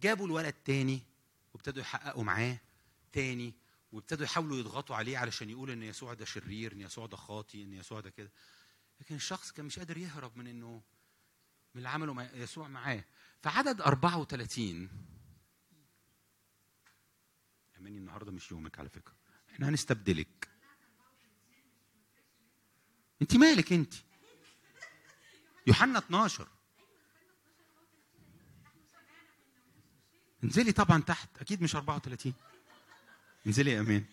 جابوا الولد تاني وابتدوا يحققوا معاه تاني وابتدوا يحاولوا يضغطوا عليه علشان يقول إن يسوع ده شرير إن يسوع ده خاطي إن يسوع ده كده. لكن الشخص كان مش قادر يهرب من إنه من اللي عمله يسوع معاه. فعدد 34 أماني النهارده مش يومك على فكرة. إحنا هنستبدلك. انت مالك انت؟ يوحنا 12 انزلي طبعا تحت. أكيد مش 34 انزلي يا أمان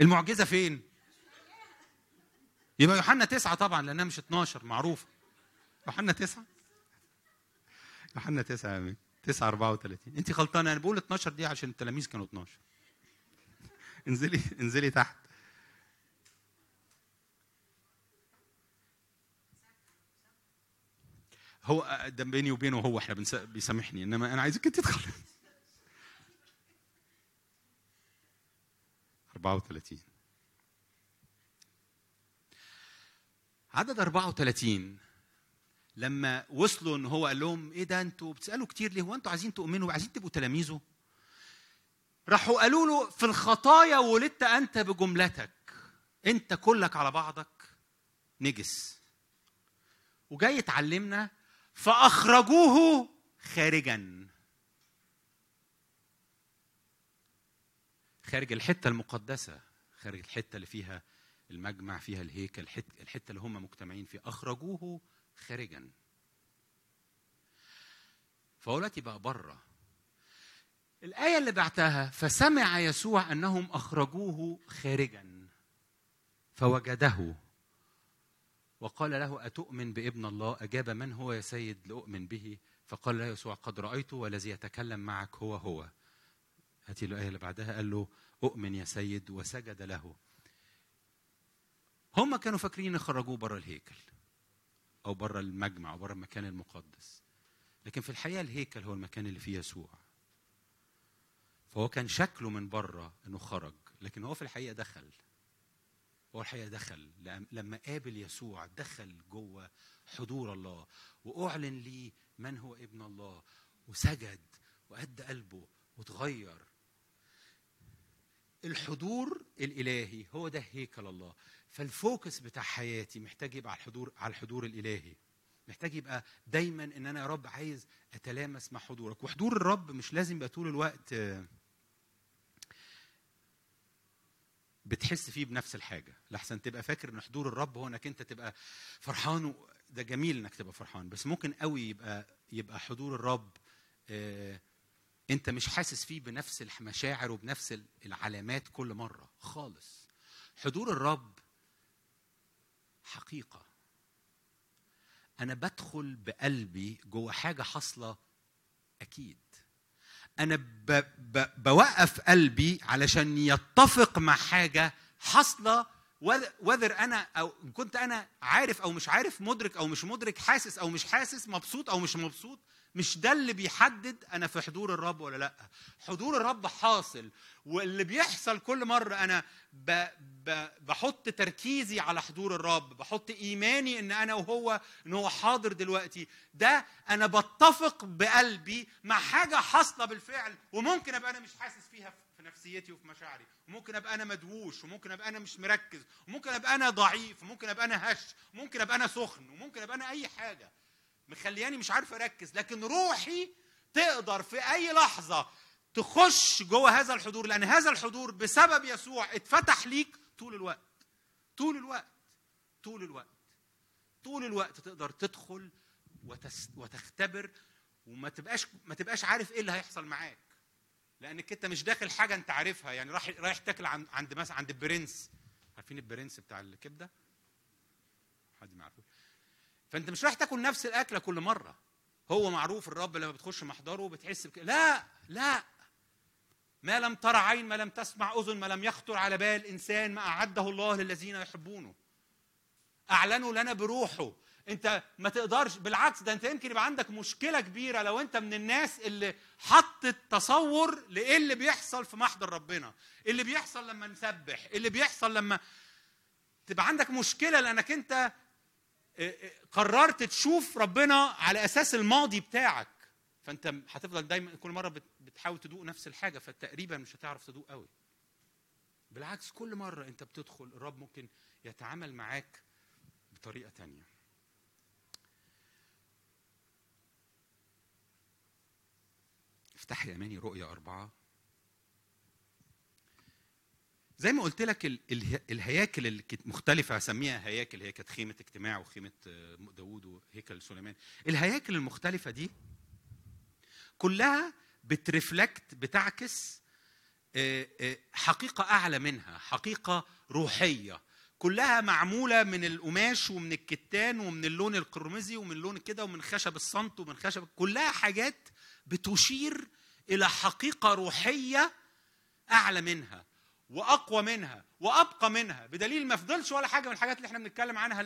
المعجزة فين؟ يبقى يوحنا تسعة طبعا لأنها مش 12 معروفة. يوحنا تسعة؟ يوحنا تسعة يا أمين 9 34 انت غلطانة أنا بقول 12 دي عشان التلاميذ كانوا 12 انزلي انزلي تحت. هو ده بيني وبينه هو إحنا. بيسامحني إنما أنا عايزك أنت تدخلي 34 عدد 34 لما وصلوا إن هو قال لهم إيه ده أنتوا بتسألوا كتير ليه؟ هو أنتوا عايزين تؤمنوا عايزين تبقوا تلاميذه؟ راحوا قالوا له في الخطايا ولدت أنت بجملتك. أنت كلك على بعضك. نجس. وجاي تعلمنا فأخرجوه خارجا. خارج الحتة المقدسة خارج الحتة اللي فيها المجمع فيها الهيكل الحتة اللي هم مجتمعين فيها. أخرجوه خارجا. فهو دلوقتي بقى بره. الآية اللي بعتها فسمع يسوع أنهم أخرجوه خارجا. فوجده. وقال له أتؤمن بابن الله؟ أجاب من هو يا سيد لأؤمن به؟ فقال له يسوع قد رأيته والذي يتكلم معك هو هو. هاتي الآية اللي بعدها قال له أؤمن يا سيد وسجد له. هم كانوا فاكرين يخرجوه بره الهيكل أو بره المجمع أو بره المكان المقدس. لكن في الحقيقة الهيكل هو المكان اللي فيه يسوع. فهو كان شكله من بره إنه خرج لكن هو في الحقيقة دخل. هو الحقيقة دخل. لما قابل يسوع دخل جوه حضور الله وأعلن لي من هو ابن الله وسجد وأدى قلبه وتغير. الحضور الإلهي هو ده هيكل الله. فالفوكس بتاع حياتي محتاج يبقى على الحضور على الحضور الإلهي. محتاج يبقى دايما إن أنا يا رب عايز أتلامس مع حضورك. وحضور الرب مش لازم يبقى طول الوقت بتحس فيه بنفس الحاجة. لحسن تبقى فاكر إن حضور الرب هو إنك أنت تبقى فرحان ده جميل إنك تبقى فرحان. بس ممكن قوي يبقى يبقى حضور الرب أنت مش حاسس فيه بنفس المشاعر وبنفس العلامات كل مرة خالص. حضور الرب حقيقة. أنا بدخل بقلبي جوه حاجة حاصلة أكيد. أنا ب ب بوقف قلبي علشان يتفق مع حاجة حاصلة وذر أنا أو كنت أنا عارف أو مش عارف مدرك أو مش مدرك حاسس أو مش حاسس مبسوط أو مش مبسوط مش ده اللي بيحدد أنا في حضور الرب ولا لأ. حضور الرب حاصل واللي بيحصل كل مرة أنا ب ب بحط تركيزي على حضور الرب بحط إيماني إن أنا وهو إن هو حاضر دلوقتي ده أنا بتفق بقلبي مع حاجة حاصلة بالفعل وممكن أبقى أنا مش حاسس فيها في نفسيتي وفي مشاعري وممكن أبقى أنا مدووش وممكن أبقى أنا مش مركز وممكن أبقى أنا ضعيف وممكن أبقى أنا هش وممكن أبقى أنا سخن وممكن أبقى أنا أي حاجة. مخلياني مش عارف أركز لكن روحي تقدر في أي لحظة تخش جوه هذا الحضور لأن هذا الحضور بسبب يسوع اتفتح ليك طول الوقت طول الوقت طول الوقت طول الوقت تقدر تدخل وتختبر وما تبقاش ما تبقاش عارف إيه اللي هيحصل معاك لأنك أنت مش داخل حاجة أنت عارفها يعني رايح رايح تاكل عند عند مثلا عند البرنس عارفين البرنس بتاع الكبدة؟ حد ما يعرفوش؟ فانت مش رايح تاكل نفس الأكلة كل مرة. هو معروف الرب لما بتخش محضره بتحس بك... لا لا. ما لم ترى عين ما لم تسمع أذن ما لم يخطر على بال إنسان ما أعده الله للذين يحبونه. أعلنوا لنا بروحه. انت ما تقدرش بالعكس ده انت يمكن يبقى عندك مشكلة كبيرة لو انت من الناس اللي حطت تصور لإيه اللي بيحصل في محضر ربنا. اللي بيحصل لما نسبح اللي بيحصل لما تبقى عندك مشكلة لأنك انت قررت تشوف ربنا على أساس الماضي بتاعك. فأنت هتفضل دايما كل مرة بتحاول تدوق نفس الحاجة فتقريبا مش هتعرف تدوق قوي بالعكس كل مرة أنت بتدخل الرب ممكن يتعامل معاك بطريقة تانية. افتح يا اماني رؤيا أربعة. زي ما قلت لك الهياكل المختلفة هسميها هياكل هي كانت خيمة اجتماع وخيمة داوود وهيكل سليمان. الهياكل المختلفة دي كلها بترفلكت بتعكس حقيقة أعلى منها حقيقة روحية. كلها معمولة من القماش ومن الكتان ومن اللون القرمزي ومن لون كده ومن خشب الصمت ومن خشب كلها حاجات بتشير إلى حقيقة روحية أعلى منها. وأقوى منها وأبقى منها بدليل ما فضلش ولا حاجة من الحاجات اللي إحنا بنتكلم عنها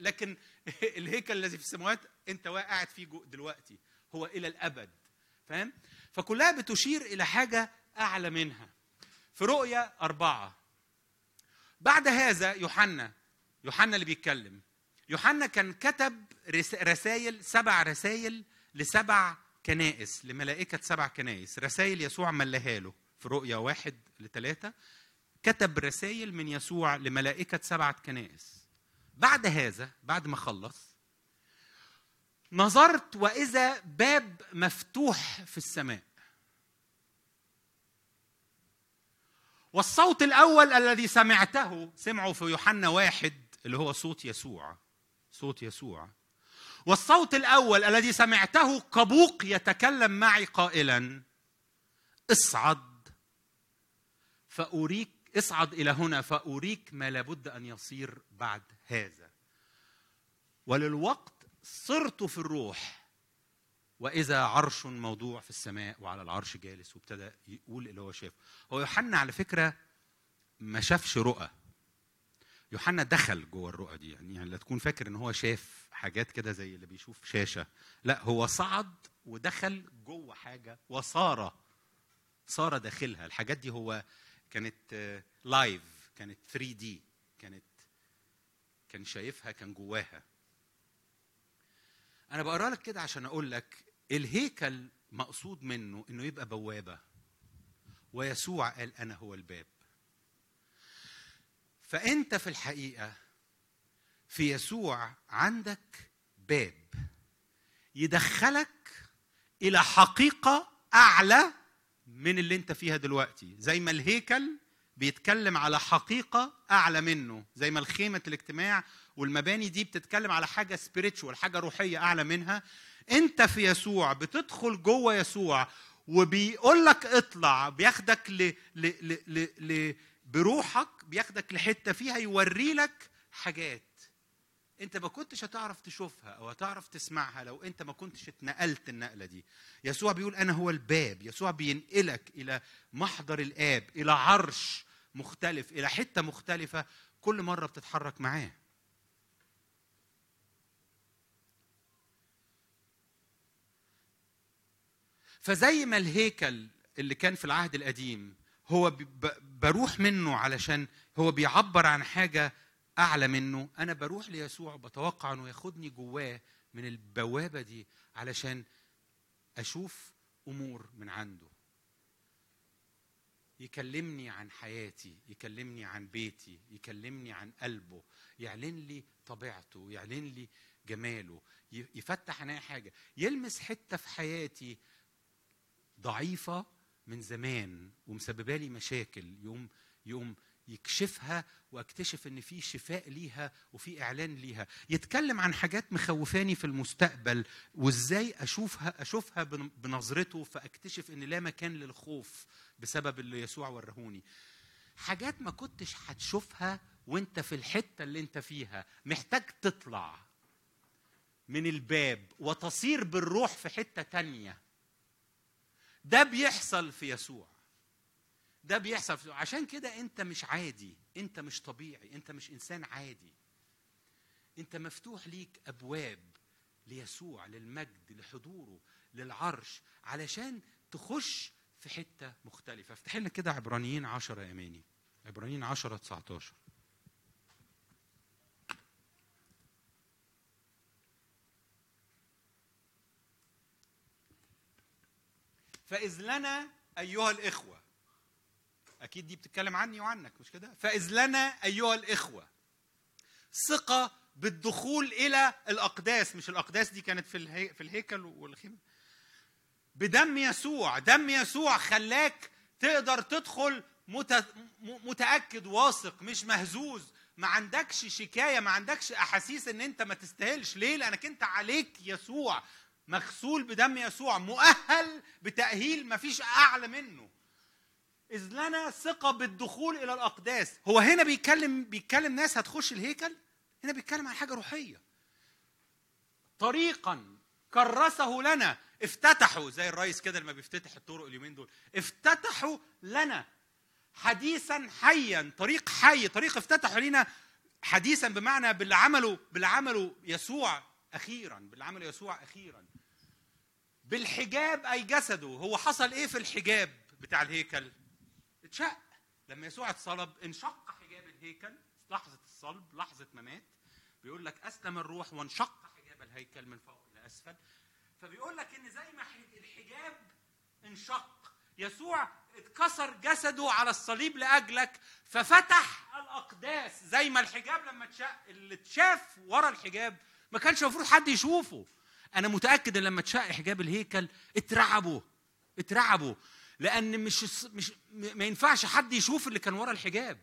لكن الهيكل الذي في السماوات أنت قاعد فيه دلوقتي هو إلى الأبد فاهم؟ فكلها بتشير إلى حاجة أعلى منها. في رؤيا أربعة بعد هذا يوحنا يوحنا اللي بيتكلم يوحنا كان كتب رسائل سبع رسائل لسبع كنائس لملائكة سبع كنائس رسائل يسوع ملاها له. في رؤيا واحد لثلاثة كتب رسائل من يسوع لملائكة سبعة كنائس. بعد هذا بعد ما خلص نظرت وإذا باب مفتوح في السماء. والصوت الأول الذي سمعته سمعه في يوحنا واحد اللي هو صوت يسوع صوت يسوع. والصوت الأول الذي سمعته كبوق يتكلم معي قائلا اصعد فأريك اصعد إلى هنا فأريك ما لابد أن يصير بعد هذا. وللوقت صرت في الروح وإذا عرش موضوع في السماء وعلى العرش جالس وابتدى يقول اللي هو شافه هو يوحنا على فكرة ما شافش رؤى. يوحنا دخل جوه الرؤى دي يعني, يعني لا تكون فاكر إن هو شاف حاجات كده زي اللي بيشوف شاشة. لا هو صعد ودخل جوه حاجة وصار صار داخلها. الحاجات دي هو كانت لايف كانت 3 دي كانت كان شايفها كان جواها. أنا بقرأ لك كده عشان أقول لك الهيكل مقصود منه إنه يبقى بوابة ويسوع قال أنا هو الباب. فأنت في الحقيقة في يسوع عندك باب يدخلك إلى حقيقة أعلى من اللي انت فيها دلوقتي. زي ما الهيكل بيتكلم على حقيقة أعلى منه زي ما الخيمة الاجتماع والمباني دي بتتكلم على حاجة سبيريتشوال حاجة روحية أعلى منها. انت في يسوع بتدخل جوه يسوع وبيقول لك اطلع بياخدك ل... ل... ل... ل... ل... بروحك بياخدك لحتة فيها يوري لك حاجات. انت ما كنتش هتعرف تشوفها أو هتعرف تسمعها لو انت ما كنتش اتنقلت النقلة دي. يسوع بيقول أنا هو الباب. يسوع بينقلك إلى محضر الآب إلى عرش مختلف إلى حتة مختلفة كل مرة بتتحرك معاه. فزي ما الهيكل اللي كان في العهد القديم هو بروح منه علشان هو بيعبر عن حاجة اعلى منه أنا بروح ليسوع بتوقع إنه ياخدني جواه من البوابة دي علشان أشوف أمور من عنده. يكلمني عن حياتي يكلمني عن بيتي يكلمني عن قلبه يعلن لي طبيعته يعلن لي جماله يفتح عن حاجة. يلمس حتة في حياتي ضعيفة من زمان ومسببة لي مشاكل يوم يوم يكشفها واكتشف ان في شفاء ليها وفي اعلان ليها. يتكلم عن حاجات مخوفاني في المستقبل وازاي اشوفها اشوفها بنظرته فاكتشف ان لا مكان للخوف بسبب اللي يسوع ورهوني حاجات ما كنتش هتشوفها وانت في الحتة اللي انت فيها. محتاج تطلع من الباب وتصير بالروح في حتة تانية. ده بيحصل في يسوع. ده بيحصل عشان كده انت مش عادي انت مش طبيعي انت مش انسان عادي. انت مفتوح ليك أبواب ليسوع للمجد لحضوره للعرش علشان تخش في حتة مختلفة. افتح لنا كده عبرانيين 10 يا ماني. عبرانيين 10 19 فإذ لنا أيها الإخوة أكيد دي بتتكلم عني وعنك مش كده؟ فإذ لنا أيها الإخوة ثقة بالدخول إلى الأقداس مش الأقداس دي كانت في الهي... في الهيكل والخيمة. بدم يسوع دم يسوع خلاك تقدر تدخل مت... متأكد واثق مش مهزوز. ما عندكش شكاية ما عندكش أحاسيس إن أنت ما تستاهلش. ليه؟ لأنك أنت عليك يسوع. مغسول بدم يسوع مؤهل بتأهيل ما فيش أعلى منه. إذ لنا ثقة بالدخول إلى الأقداس. هو هنا بيتكلم بيتكلم ناس هتخش الهيكل؟ هنا بيتكلم عن حاجة روحية. طريقا كرسه لنا. افتتحوا زي الرئيس كده لما بيفتتح الطرق اليومين دول. افتتحوا لنا حديثا حيا طريق حي طريق افتتحوا لنا حديثا بمعنى باللي عمله باللي عمله يسوع أخيرا باللي عمله يسوع أخيرا. بالحجاب أي جسده. هو حصل إيه في الحجاب بتاع الهيكل؟ اتشق لما يسوع اتصلب انشق حجاب الهيكل لحظة الصلب لحظة ما مات بيقول لك أسلم الروح وانشق حجاب الهيكل من فوق إلى أسفل. فبيقول لك إن زي ما الحجاب انشق يسوع اتكسر جسده على الصليب لأجلك ففتح الأقداس زي ما الحجاب لما اتشق اللي اتشاف ورا الحجاب ما كانش المفروض حد يشوفه. أنا متأكد إن لما اتشق حجاب الهيكل اترعبوا اترعبوا. لأن مش مش ما ينفعش حد يشوف اللي كان ورا الحجاب.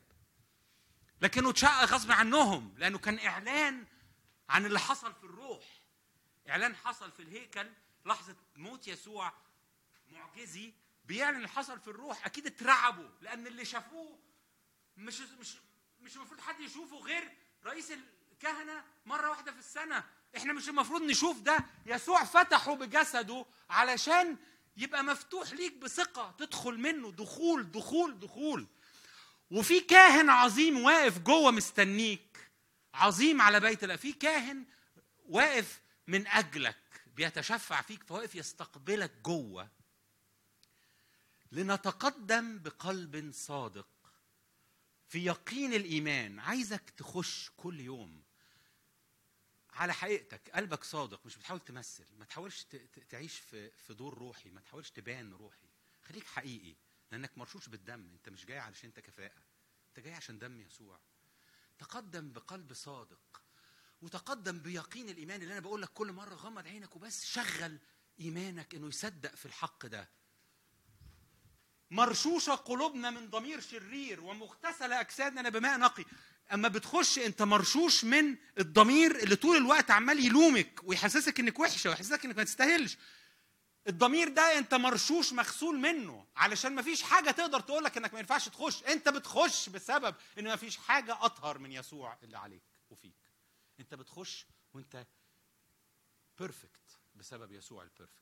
لكنه اتشق غصب عنهم لأنه كان إعلان عن اللي حصل في الروح. إعلان حصل في الهيكل لحظة موت يسوع معجزي بيعلن اللي حصل في الروح. أكيد اترعبوا لأن اللي شافوه مش مش مش المفروض حد يشوفه غير رئيس الكهنة مرة واحدة في السنة. إحنا مش المفروض نشوف ده. يسوع فتحه بجسده علشان يبقى مفتوح ليك بثقة تدخل منه دخول دخول دخول. وفي كاهن عظيم واقف جوه مستنيك عظيم على بيت الله في كاهن واقف من أجلك بيتشفع فيك فواقف يستقبلك جوه. لنتقدم بقلب صادق في يقين الإيمان. عايزك تخش كل يوم على حقيقتك قلبك صادق مش بتحاول تمثل ما تحاولش تعيش في في دور روحي ما تحاولش تبان روحي. خليك حقيقي لأنك مرشوش بالدم أنت مش جاي علشان انت كفاءه أنت جاي عشان دم يسوع. تقدم بقلب صادق وتقدم بيقين الإيمان اللي أنا بقول لك كل مرة غمض عينك وبس شغل إيمانك إنه يصدق في الحق ده. مرشوشة قلوبنا من ضمير شرير ومغتسلة أجسادنا بماء نقي. أما بتخش أنت مرشوش من الضمير اللي طول الوقت عمال يلومك ويحسسك إنك وحشة ويحسسك إنك ما تستاهلش. الضمير ده أنت مرشوش مغسول منه علشان ما فيش حاجة تقدر تقول لك إنك ما ينفعش تخش. أنت بتخش بسبب إن ما فيش حاجة أطهر من يسوع اللي عليك وفيك. أنت بتخش وأنت perfect بسبب يسوع ال perfect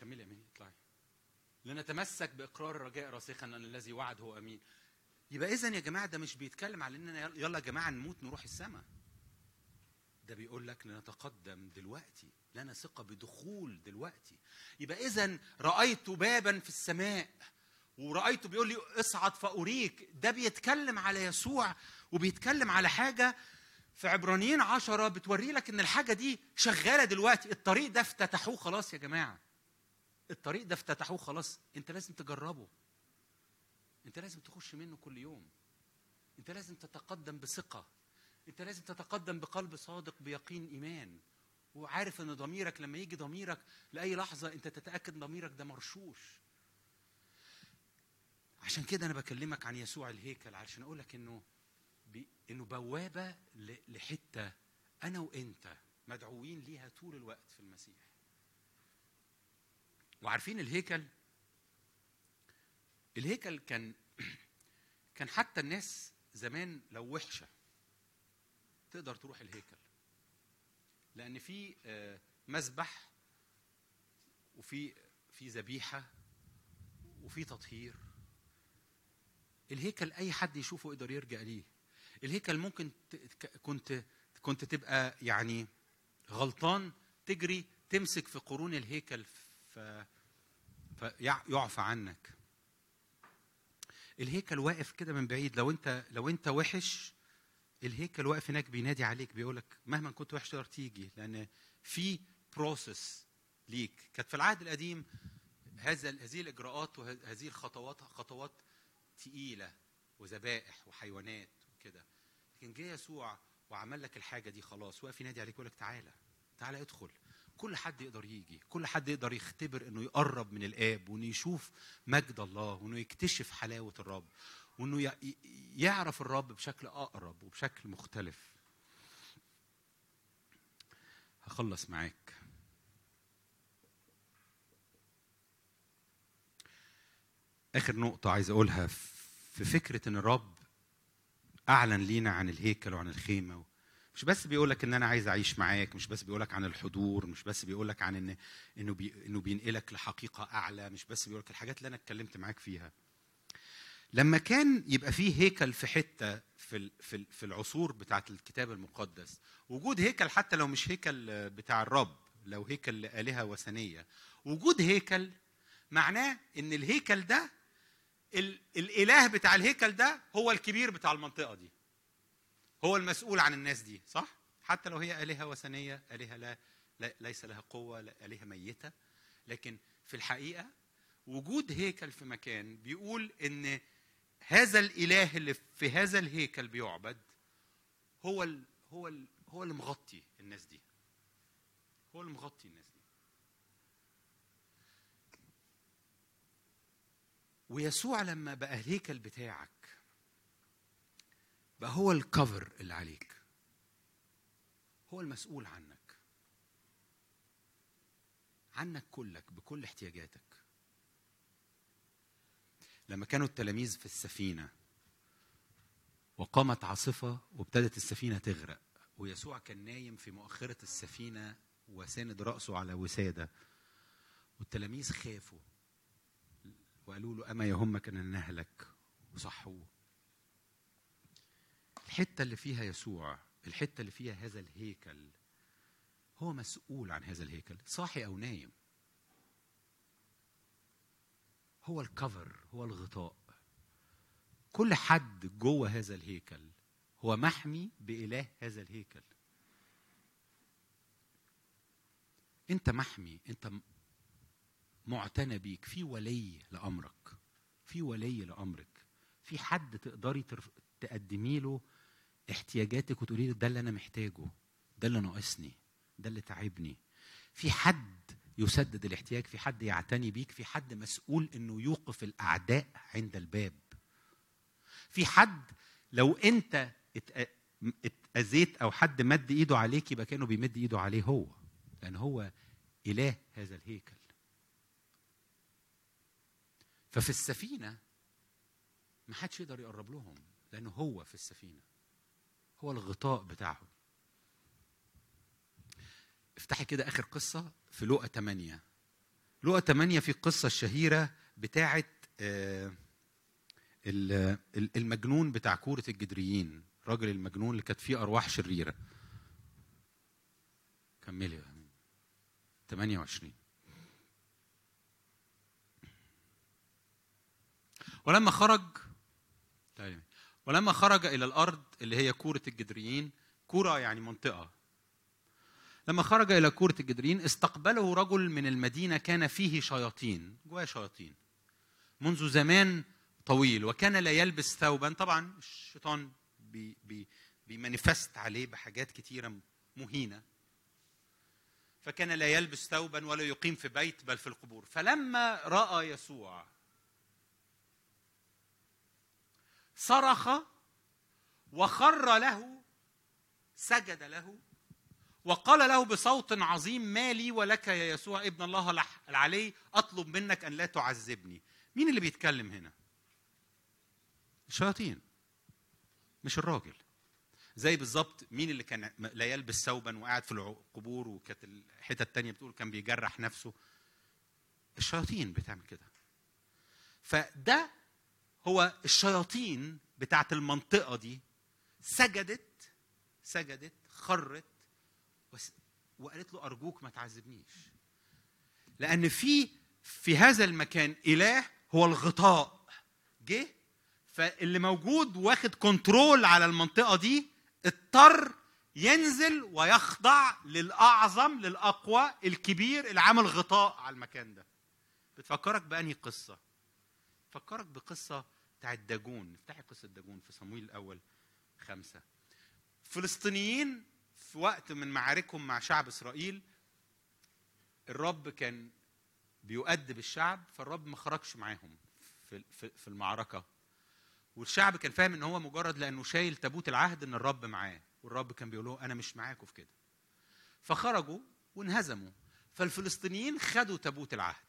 كملي يا اطلعي لنتمسك بإقرار الرجاء راسخا أن الذي وعد هو أمين. يبقى اذا يا جماعة ده مش بيتكلم على إننا يلا يا جماعة نموت نروح السماء ده بيقول لك لنتقدم دلوقتي لنا ثقة بدخول دلوقتي. يبقى إذا رأيت بابا في السماء ورأيته بيقول لي اصعد فأريك. ده بيتكلم على يسوع وبيتكلم على حاجة في عبرانيين عشرة بتوري لك إن الحاجة دي شغالة دلوقتي. الطريق ده افتتحوه خلاص يا جماعة. الطريق ده افتتحوه خلاص انت لازم تجربه. انت لازم تخش منه كل يوم. انت لازم تتقدم بثقة. انت لازم تتقدم بقلب صادق بيقين إيمان. وعارف إن ضميرك لما يجي ضميرك لأي لحظة أنت تتأكد ضميرك ده مرشوش. عشان كده أنا بكلمك عن يسوع الهيكل علشان أقول لك إنه إنه بوابة لحتة أنا وأنت مدعوين ليها طول الوقت في المسيح. وعارفين الهيكل؟ الهيكل كان كان حتى الناس زمان لو وحشة تقدر تروح الهيكل. لأن في آه، مذبح وفي في ذبيحة وفي تطهير. الهيكل أي حد يشوفه يقدر يرجع ليه. الهيكل ممكن كنت كنت تبقى يعني غلطان تجري تمسك في قرون الهيكل فيعفى عنك. الهيكل واقف كده من بعيد. لو انت لو انت وحش الهيكل واقف هناك بينادي عليك بيقول لك مهما كنت وحش تقدر تيجي لأن في بروسس ليك. كانت في العهد القديم هذا هذه الإجراءات وهذه الخطوات خطوات تقيلة وذبائح وحيوانات وكده. لكن جه يسوع وعمل لك الحاجة دي خلاص واقف ينادي عليك يقول لك تعالى تعالى ادخل. كل حد يقدر يجي كل حد يقدر يختبر إنه يقرب من الآب وإنه يشوف مجد الله وإنه يكتشف حلاوة الرب وإنه يعرف الرب بشكل أقرب وبشكل مختلف. هخلص معاك. آخر نقطة عايز أقولها في فكرة إن الرب أعلن لينا عن الهيكل وعن الخيمة مش بس بيقول لك إن أنا عايز أعيش معاك مش بس بيقول لك عن الحضور مش بس بيقول لك عن إن إنه بي إنه بينقلك لحقيقة أعلى مش بس بيقول لك الحاجات اللي أنا اتكلمت معاك فيها. لما كان يبقى فيه هيكل في حتة في في في العصور بتاعة الكتاب المقدس وجود هيكل حتى لو مش هيكل بتاع الرب لو هيكل لآلهة وثنية وجود هيكل معناه إن الهيكل ده ال- الإله بتاع الهيكل ده هو الكبير بتاع المنطقة دي. هو المسؤول عن الناس دي صح؟ حتى لو هي آلهة وثنية آلهة لا, لا ليس لها قوة آلهة ميتة. لكن في الحقيقة وجود هيكل في مكان بيقول إن هذا الإله اللي في هذا الهيكل بيعبد هو ال هو ال هو اللي مغطي الناس دي. هو اللي مغطي الناس دي. ويسوع لما بقى الهيكل بتاعك بقى هو الكفر اللي عليك. هو المسؤول عنك. عنك كلك بكل احتياجاتك. لما كانوا التلاميذ في السفينة وقامت عاصفة وابتدت السفينة تغرق ويسوع كان نايم في مؤخرة السفينة وساند رأسه على وسادة. والتلاميذ خافوا وقالوا له أما يهمك أن نهلك وصحوه. الحتة اللي فيها يسوع الحتة اللي فيها هذا الهيكل هو مسؤول عن هذا الهيكل صاحي أو نايم. هو الكفر هو الغطاء. كل حد جوه هذا الهيكل هو محمي بإله هذا الهيكل. أنت محمي أنت معتنى بيك في ولي لأمرك في ولي لأمرك في حد تقدري تقدمي له احتياجاتك وتقولي ده اللي أنا محتاجه ده اللي ناقصني ده اللي تعبني. في حد يسدد الاحتياج في حد يعتني بيك في حد مسؤول إنه يوقف الأعداء عند الباب. في حد لو أنت اتأذيت أو حد مد إيده عليك يبقى كأنه بيمد إيده عليه هو لأن هو إله هذا الهيكل. ففي السفينة ما حدش يقدر يقرب لهم لأنه هو في السفينة. هو الغطاء بتاعهم افتحي كده آخر قصة في لوقا 8 لوقا 8 في القصة الشهيرة بتاعه آه، ال- ال- المجنون بتاع كورة الجدريين الراجل المجنون اللي كانت فيه أرواح شريرة كملي أمين. 28 ولما خرج. ولما خرج إلى الأرض اللي هي كورة الجدريين كورة يعني منطقة. لما خرج إلى كورة الجدريين استقبله رجل من المدينة كان فيه شياطين جواه شياطين منذ زمان طويل وكان لا يلبس ثوبا. طبعا الشيطان بي بي بيمانيفست عليه بحاجات كتيرة مهينة. فكان لا يلبس ثوبا ولا يقيم في بيت بل في القبور. فلما رأى يسوع صرخ وخر له سجد له وقال له بصوت عظيم ما لي ولك يا يسوع ابن الله العلي أطلب منك أن لا تعذبني. مين اللي بيتكلم هنا؟ الشياطين مش الراجل. زي بالظبط مين اللي كان لا يلبس ثوبا وقاعد في القبور وكانت الحتة التانية بتقول كان بيجرح نفسه؟ الشياطين بتعمل كده. فده هو الشياطين بتاعت المنطقة دي سجدت سجدت خرت وقالت له أرجوك ما تعذبنيش. لأن في في هذا المكان إله هو الغطاء. جه فاللي موجود واخد كنترول على المنطقة دي اضطر ينزل ويخضع للأعظم للأقوى الكبير اللي عامل غطاء على المكان ده. بتفكرك بأنهي قصة؟ فكرك بقصة بتاعت داجون. افتحي قصة داجون في صمويل الأول خمسة. فلسطينيين في وقت من معاركهم مع شعب إسرائيل الرب كان بيؤدب الشعب فالرب ما خرجش معاهم في في المعركة. والشعب كان فاهم إن هو مجرد لأنه شايل تابوت العهد إن الرب معاه والرب كان بيقول له أنا مش معاكم في كده. فخرجوا وانهزموا. فالفلسطينيين خدوا تابوت العهد.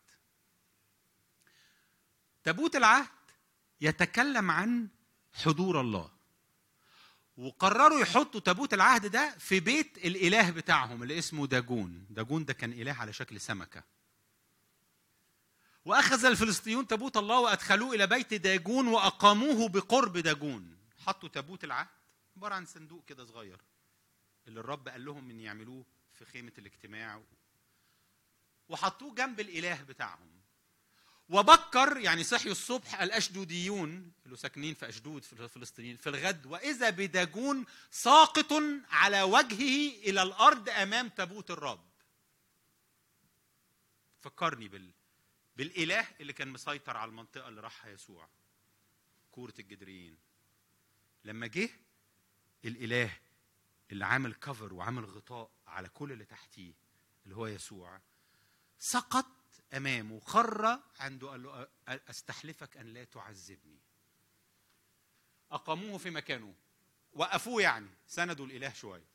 تابوت العهد يتكلم عن حضور الله. وقرروا يحطوا تابوت العهد ده في بيت الإله بتاعهم اللي اسمه داجون. داجون ده كان إله على شكل سمكة. وأخذ الفلسطينيون تابوت الله وأدخلوه إلى بيت داجون وأقاموه بقرب داجون. حطوا تابوت العهد عبارة عن صندوق كده صغير اللي الرب قال لهم إن يعملوه في خيمة الاجتماع. وحطوه جنب الإله بتاعهم. وبكر يعني صحيوا الصبح الأشدوديون اللي ساكنين في أشدود في الفلسطينيين في الغد وإذا بداجون ساقط على وجهه إلى الأرض أمام تابوت الرب. فكرني بال بالإله اللي كان مسيطر على المنطقة اللي راحها يسوع كورة الجدريين. لما جه الإله اللي عامل كفر وعامل غطاء على كل اللي تحتيه اللي هو يسوع سقط امامه خر عنده قال له أستحلفك أن لا تعذبني. أقاموه في مكانه. وقفوه يعني سندوا الإله شوية.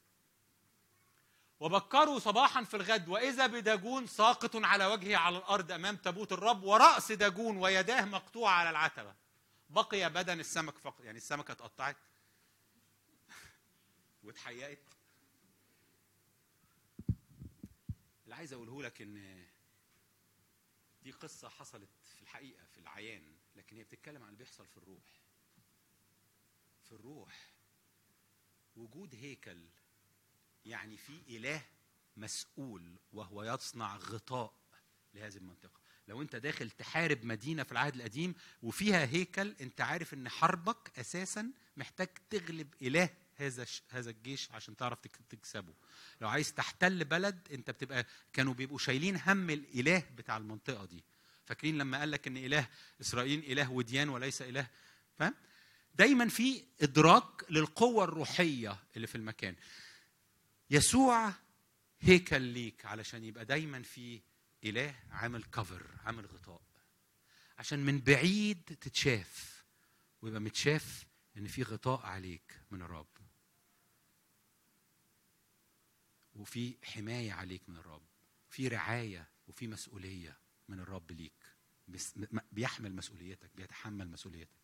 وبكروا صباحا في الغد وإذا بداجون ساقط على وجهه على الأرض أمام تابوت الرب ورأس داجون ويداه مقطوعه على العتبة. بقي بدن السمك فقط يعني السمكة اتقطعت. واتحيقت. اللي عايز أقوله لك إن دي قصة حصلت في الحقيقة في العيان لكن هي بتتكلم عن اللي بيحصل في الروح. في الروح وجود هيكل يعني في إله مسؤول وهو يصنع غطاء لهذه المنطقة. لو أنت داخل تحارب مدينة في العهد القديم وفيها هيكل أنت عارف إن حربك أساسا محتاج تغلب إله هذا هذا الجيش عشان تعرف تكسبه. لو عايز تحتل بلد انت بتبقى كانوا بيبقوا شايلين هم الإله بتاع المنطقة دي. فاكرين لما قال لك إن إله إسرائيل إله وديان وليس إله؟ فاهم؟ دايما في إدراك للقوة الروحية اللي في المكان. يسوع هيكل ليك علشان يبقى دايما في إله عامل كفر عامل غطاء. عشان من بعيد تتشاف ويبقى متشاف إن في غطاء عليك من الرب. وفي حماية عليك من الرب في رعاية وفي مسؤولية من الرب ليك. بيحمل مسؤوليتك بيتحمل مسؤوليتك.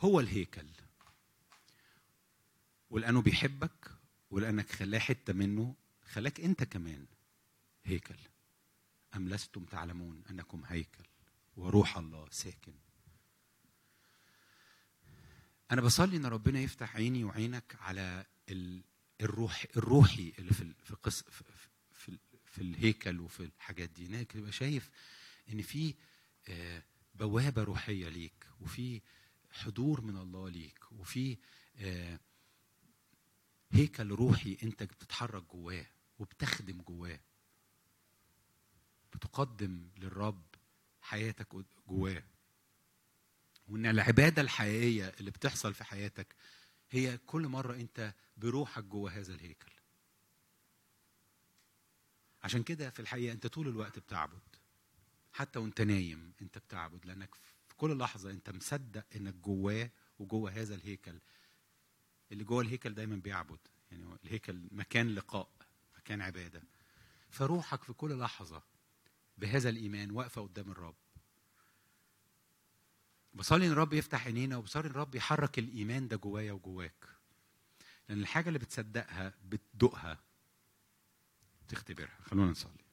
هو الهيكل. ولأنه بيحبك ولأنك خلاه حتة منه خلاك أنت كمان هيكل. أم لستم تعلمون أنكم هيكل. وروح الله ساكن. أنا بصلي إن ربنا يفتح عيني وعينك على الروح الروحي اللي في في قص في, في, في الهيكل وفي الحاجات دي. إنك تبقى شايف إن في بوابة روحية ليك وفي حضور من الله ليك وفي هيكل روحي أنت بتتحرك جواه وبتخدم جواه. بتقدم للرب حياتك جواه. وإن العبادة الحقيقية اللي بتحصل في حياتك هي كل مرة أنت بروحك جوه هذا الهيكل. عشان كده في الحقيقة أنت طول الوقت بتعبد. حتى وأنت نايم أنت بتعبد لأنك في كل لحظة أنت مصدق إنك جواه وجوه هذا الهيكل. اللي جوه الهيكل دايما بيعبد. يعني الهيكل مكان لقاء مكان عبادة. فروحك في كل لحظة بهذا الإيمان واقفة قدام الرب. بصلي إن الرب يفتح عينينا وبصلي إن الرب يحرك الإيمان ده جوايا وجواك. لأن الحاجة اللي بتصدقها بتدوقها تختبرها. خلونا نصلي.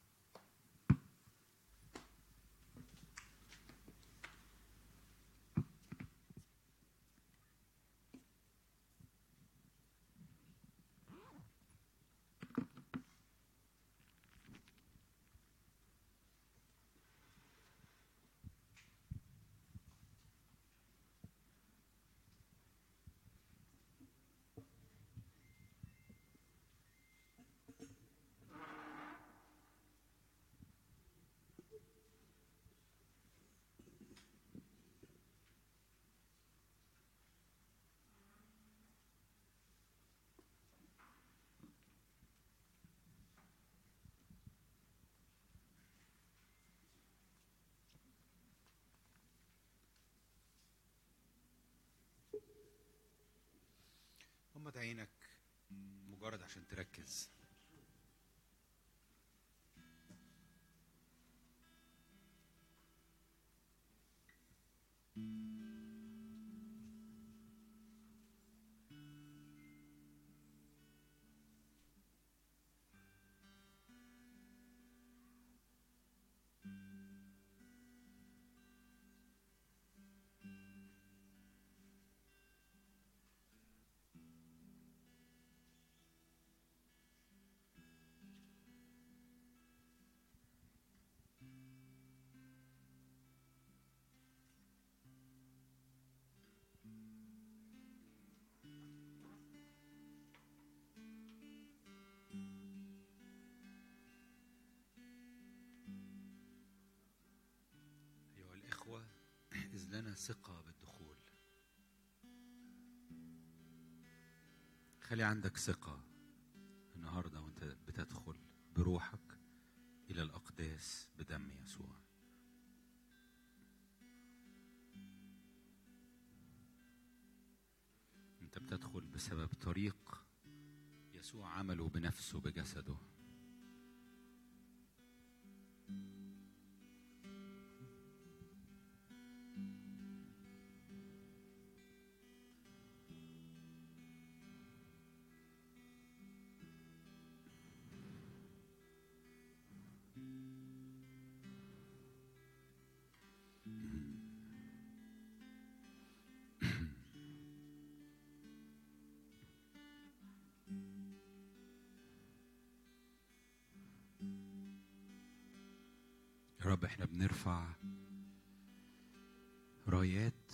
غمض عينك مجرد عشان تركز. ثقة بالدخول. خلي عندك ثقة النهاردة وانت بتدخل بروحك إلى الأقداس بدم يسوع. انت بتدخل بسبب طريق يسوع عمله بنفسه بجسده. يا رب إحنا بنرفع رايات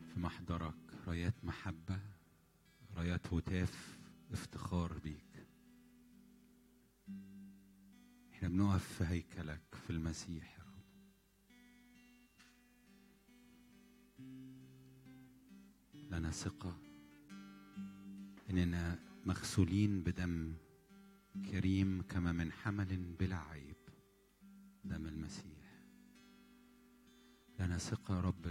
في محضرك رايات محبة رايات هتاف افتخار بيك. إحنا بنقف في هيكلك في المسيح يا رب. لنا ثقة إننا مغسولين بدم كريم كما من حمل بلا عيب. دم المسيح. لنا ثقة يا رب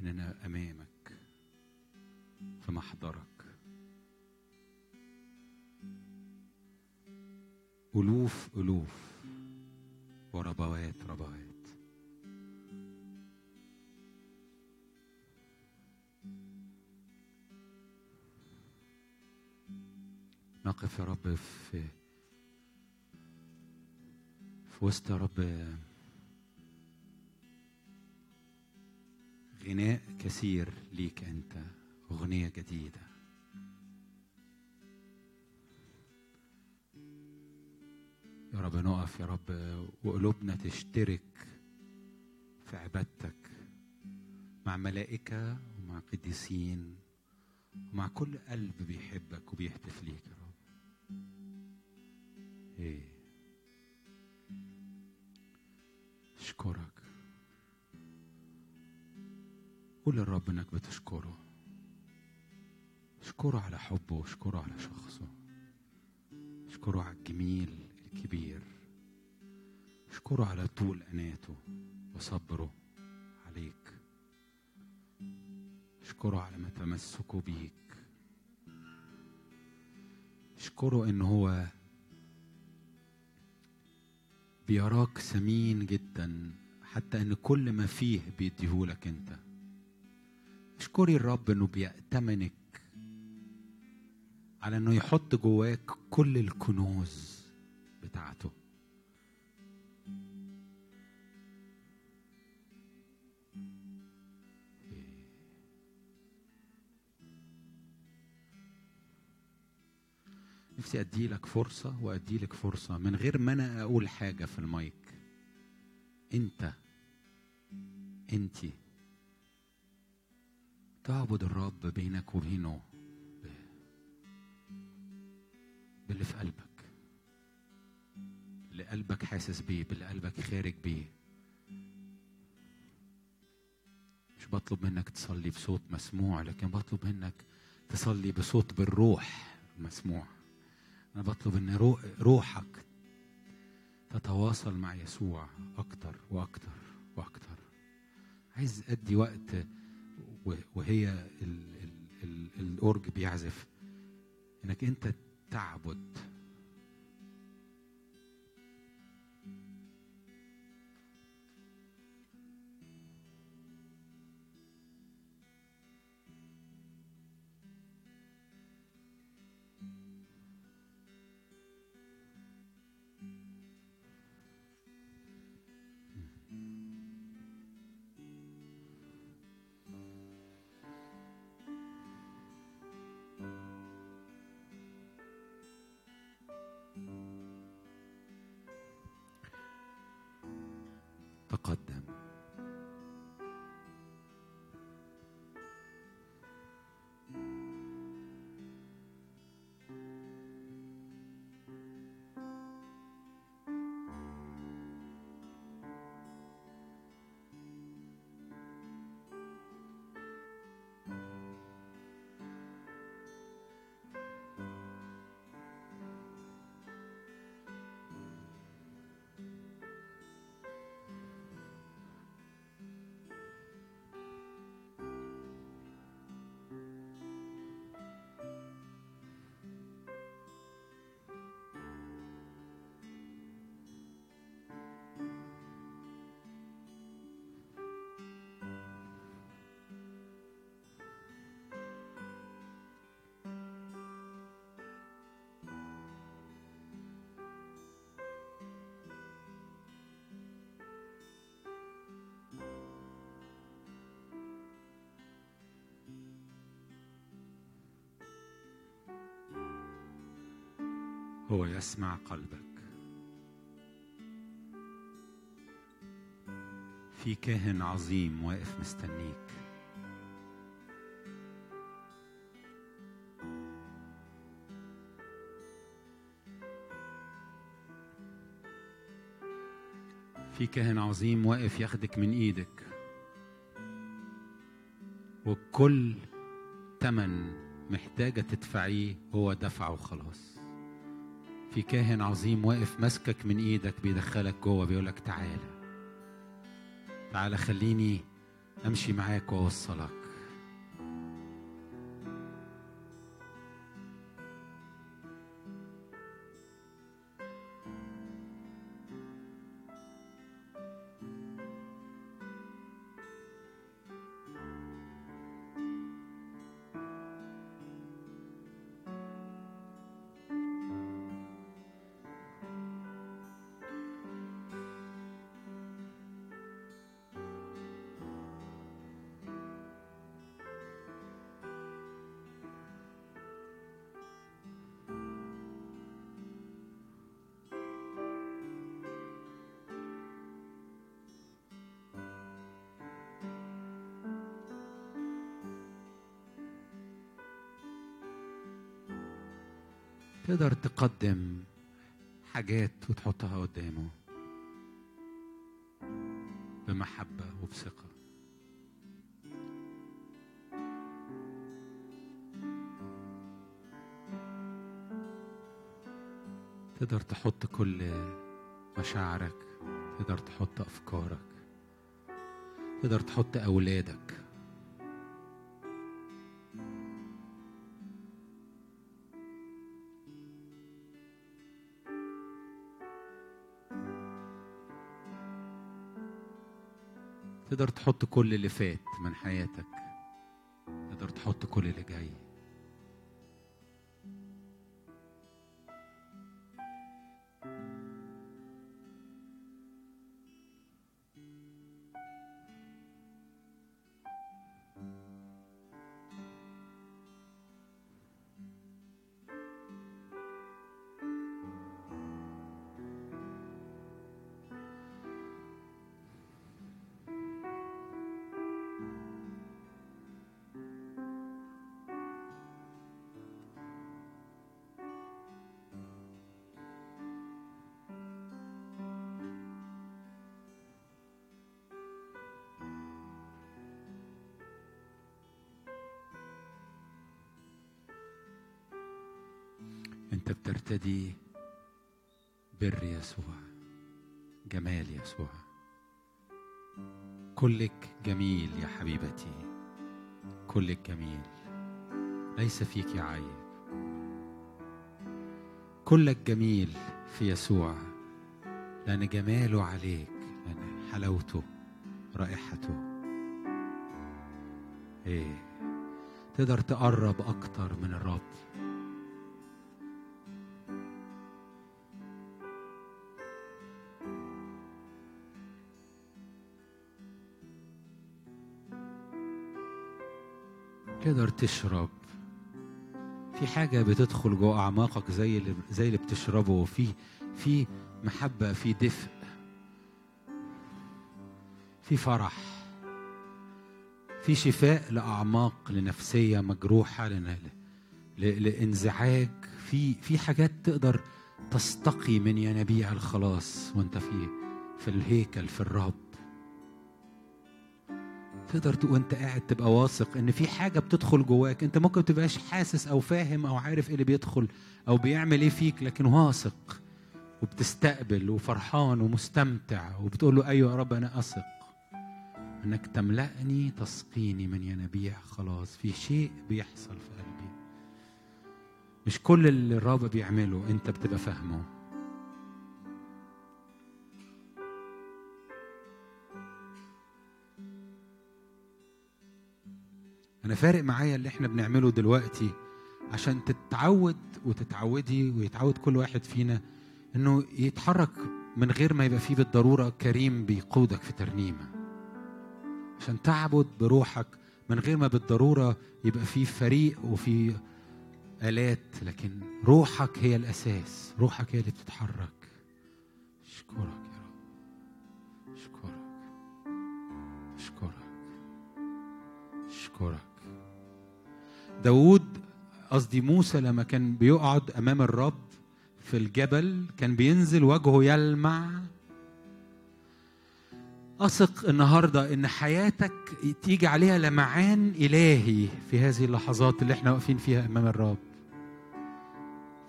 إننا أمامك في محضرك. ألوف ألوف وربوات ربوات نقف يا رب في في وسط يا رب غناء كثير ليك أنت أغنية جديدة. يا رب نقف يا رب وقلوبنا تشترك في عبادتك مع ملائكه ومع قديسين ومع كل قلب بيحبك وبيهتف ليك يا رب. اشكرك قول للرب انك بتشكره اشكره على حبه واشكره على شخصه اشكره على الجميل الكبير اشكره على طول اناته وصبره عليك اشكره على ما تمسكه بيك اشكره ان هو بيراك ثمين جدا حتى إن كل ما فيه بيديهولك أنت. اشكري الرب إنه بيأتمنك على إنه يحط جواك كل الكنوز بتاعته. نفسي أدي لك فرصة وأدي لك فرصة من غير ما أنا أقول حاجة في المايك. أنت انتي تعبد الرب بينك وبينه باللي في قلبك. اللي قلبك حاسس بيه باللي قلبك خارج بيه. مش بطلب منك تصلي بصوت مسموع لكن بطلب منك تصلي بصوت بالروح مسموع. أنا بطلب إن روحك تتواصل مع يسوع أكتر وأكتر وأكتر. عايز أدي وقت وهي ال ال ال الأورج بيعزف. إنك أنت تعبد هو يسمع قلبك. في كاهن عظيم واقف مستنيك. في كاهن عظيم واقف ياخدك من إيدك. وكل تمن محتاجة تدفعيه هو دفعه خلاص في كاهن عظيم واقف ماسكك من إيدك بيدخلك جوه بيقولك تعالى. تعالى خليني امشي معاك وأوصلك. تقدر تقدم حاجات وتحطها قدامه بمحبة وبثقة. تقدر تحط كل مشاعرك تقدر تحط أفكارك تقدر تحط أولادك. تقدر تحط كل اللي فات من حياتك تقدر تحط كل اللي جاي. جميل في يسوع. لأن جماله عليك لأن حلاوته رائحته. إيه. تقدر تقرب أكتر من الرب. تقدر تشرب في حاجة بتدخل جوه أعماقك زي اللي زي اللي بتشربه في في محبة في دفء في فرح في شفاء لأعماق لنفسية مجروحة لإنزعاج في في حاجات تقدر تستقي من ينابيع الخلاص وانت في في الهيكل في الرب تقدر تق- وانت قاعد تبقى واثق إن في حاجة بتدخل جواك. أنت ممكن تبقاش حاسس أو فاهم أو عارف إيه اللي بيدخل أو بيعمل إيه فيك لكن واثق وبتستقبل وفرحان ومستمتع وبتقول له أيوه يا رب أنا أثق إنك تملأني تسقيني من ينابيع خلاص في شيء بيحصل في قلبي. مش كل اللي الرب بيعمله أنت بتبقى فاهمه. أنا فارق معايا اللي إحنا بنعمله دلوقتي عشان تتعود وتتعودي ويتعود كل واحد فينا إنه يتحرك من غير ما يبقى فيه بالضرورة كريم بيقودك في ترنيمة. عشان تعبد بروحك من غير ما بالضرورة يبقى فيه فريق وفي آلات لكن روحك هي الأساس روحك هي اللي بتتحرك. أشكرك يا رب. أشكرك. أشكرك. أشكرك. داود قصدي موسى لما كان بيقعد أمام الرب في الجبل كان بينزل وجهه يلمع. أثق النهاردة إن حياتك تيجي عليها لمعان إلهي في هذه اللحظات اللي إحنا واقفين فيها أمام الرب.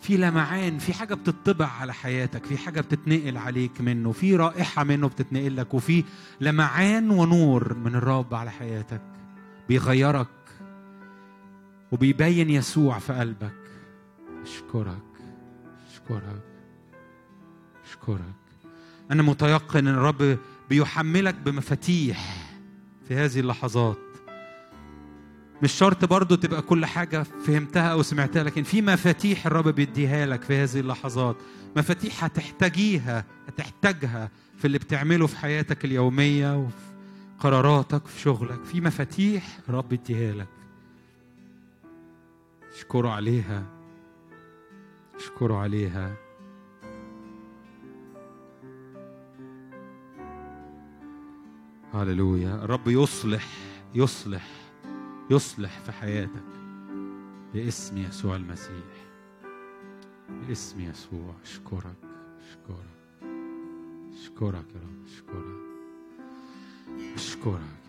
في لمعان في حاجة بتطبع على حياتك في حاجة بتتنقل عليك منه في رائحة منه بتتنقل لك وفي لمعان ونور من الرب على حياتك بيغيرك. وبيبين يسوع في قلبك. أشكرك. أشكرك. أشكرك. أنا متيقن إن الرب بيحملك بمفاتيح في هذه اللحظات. مش شرط برضو تبقى كل حاجة فهمتها أو سمعتها لكن في مفاتيح الرب بيديها لك في هذه اللحظات. مفاتيح هتحتاجيها هتحتاجها في اللي بتعمله في حياتك اليومية وفي قراراتك في شغلك. في مفاتيح الرب يديها لك. اشكره عليها. اشكره عليها. هللويا. الرب يصلح يصلح يصلح في حياتك. باسم يسوع المسيح. باسم يسوع. اشكرك اشكرك. اشكرك يا رب اشكرك. اشكرك.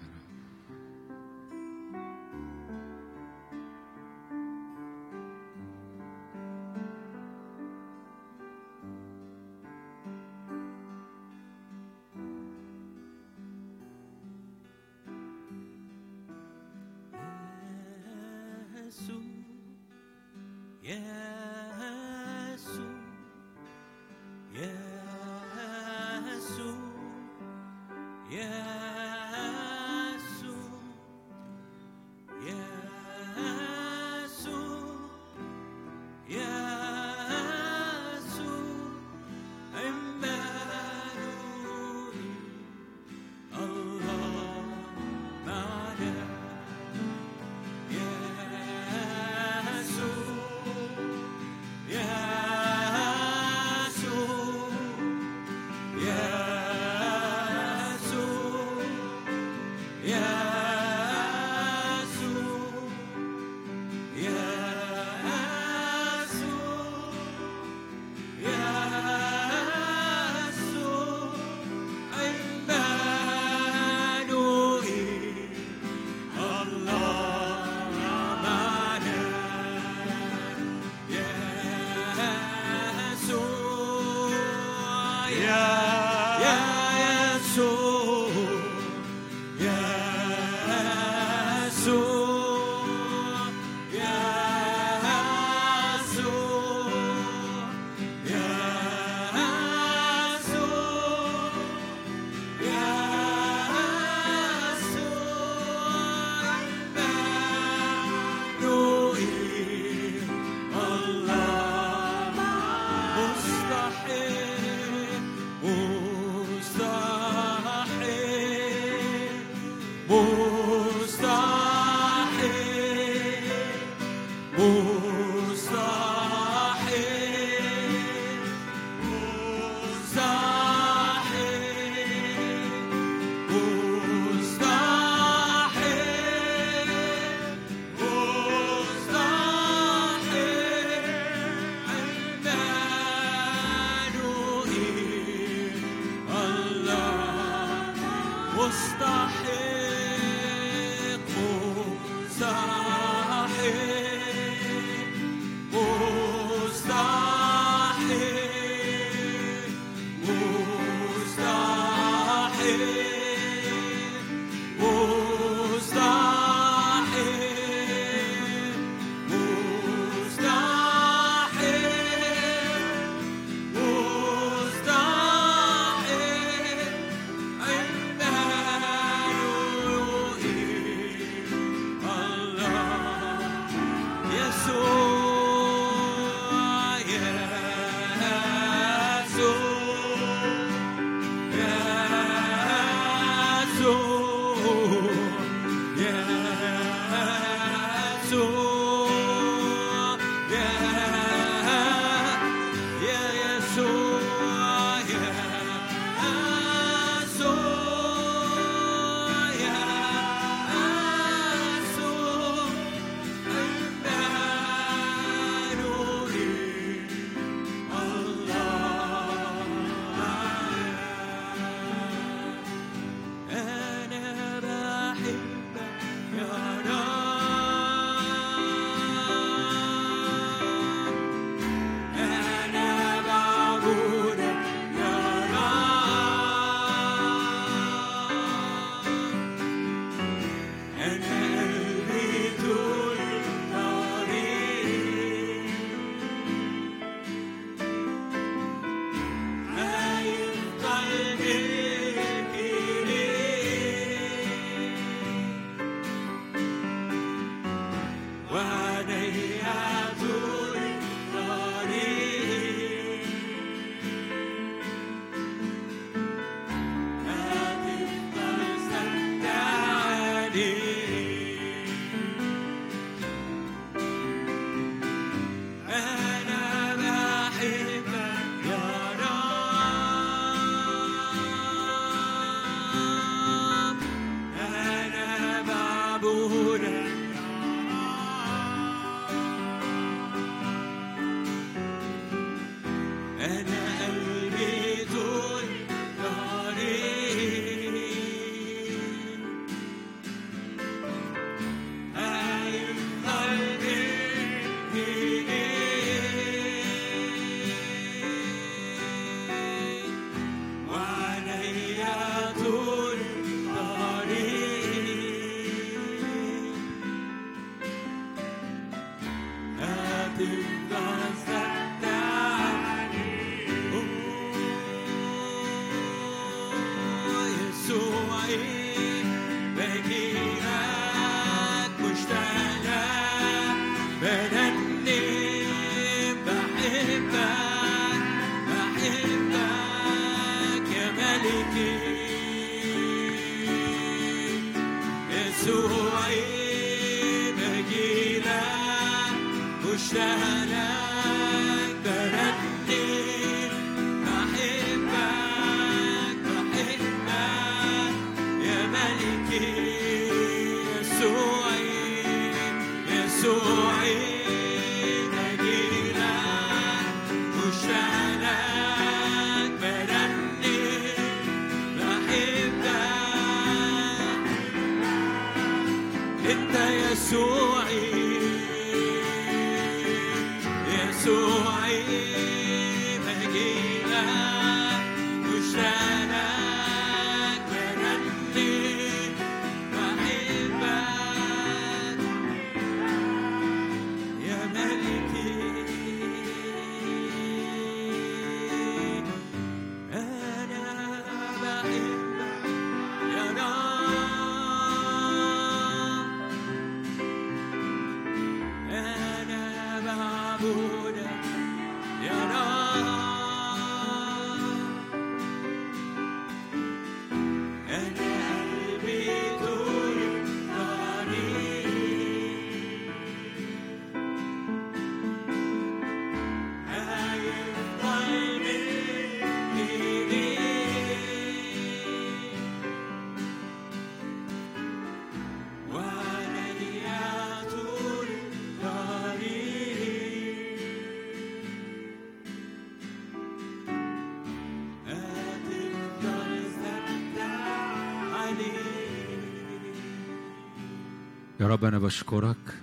يا رب أنا بشكرك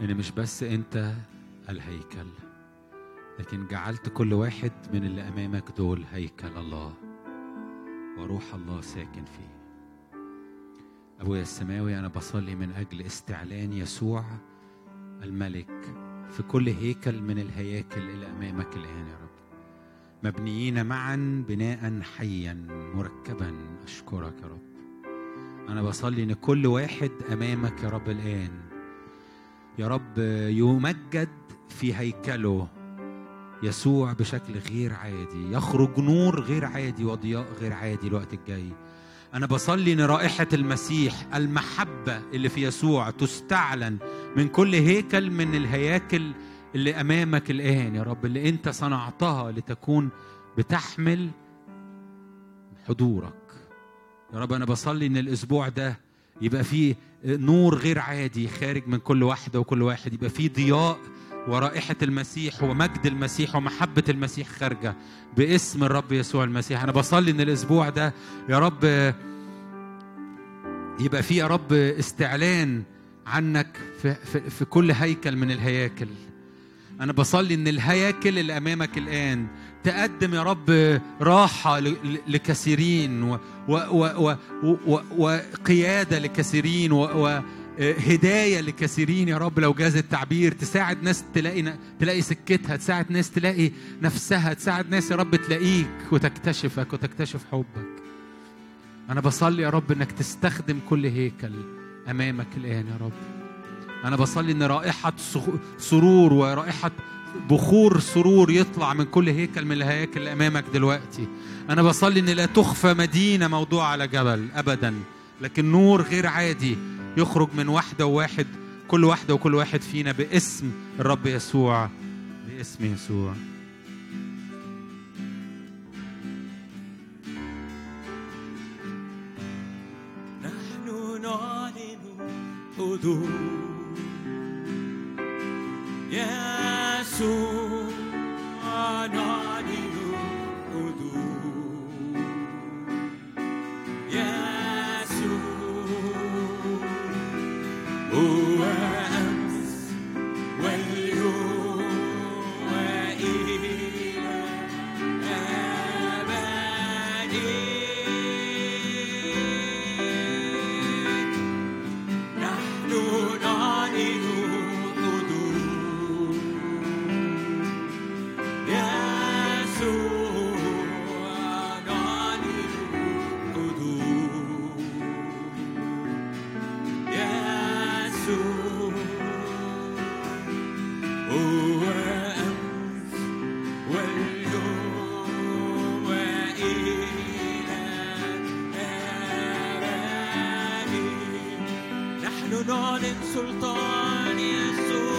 إن مش بس أنت الهيكل لكن جعلت كل واحد من اللي أمامك دول هيكل الله وروح الله ساكن فيه. أبويا السماوي أنا بصلي من أجل استعلان يسوع الملك في كل هيكل من الهياكل اللي أمامك الآن يا رب. مبنيين معا بناء حيا مركبا أشكرك يا رب. أنا بصلي إن كل واحد أمامك يا رب الآن. يا رب يمجد في هيكله يسوع بشكل غير عادي يخرج نور غير عادي وضياء غير عادي الوقت الجاي. أنا بصلي إن رائحة المسيح المحبة اللي في يسوع تستعلن من كل هيكل من الهياكل اللي أمامك الآن يا رب اللي أنت صنعتها لتكون بتحمل حضورك. يا رب أنا بصلي إن الأسبوع ده يبقى فيه نور غير عادي خارج من كل واحدة وكل واحد يبقى فيه ضياء ورائحة المسيح ومجد المسيح ومحبة المسيح خارجة باسم الرب يسوع المسيح. أنا بصلي إن الأسبوع ده يا رب يبقى فيه يا رب استعلان عنك في, في, في كل هيكل من الهياكل. أنا بصلي إن الهياكل اللي أمامك الآن تقدم يا رب راحة لكثيرين وقيادة لكثيرين وهداية لكثيرين يا رب. لو جاز التعبير تساعد ناس تلاقي تلاقي سكتها تساعد ناس تلاقي نفسها تساعد ناس يا رب تلاقيك وتكتشفك وتكتشف حبك. أنا بصلي يا رب إنك تستخدم كل هيكل أمامك الآن يا رب. أنا بصلي إن رائحة سرور ورائحة بخور سرور يطلع من كل هيكل من الهياكل اللي أمامك دلوقتي. أنا بصلي إن لا تخفى مدينة موضوعة على جبل أبدا لكن نور غير عادي يخرج من واحدة وواحد كل واحدة وكل واحد فينا باسم الرب يسوع باسم يسوع. نحن نعلن حضور يسوع نعلن معلن سلطان يسوع.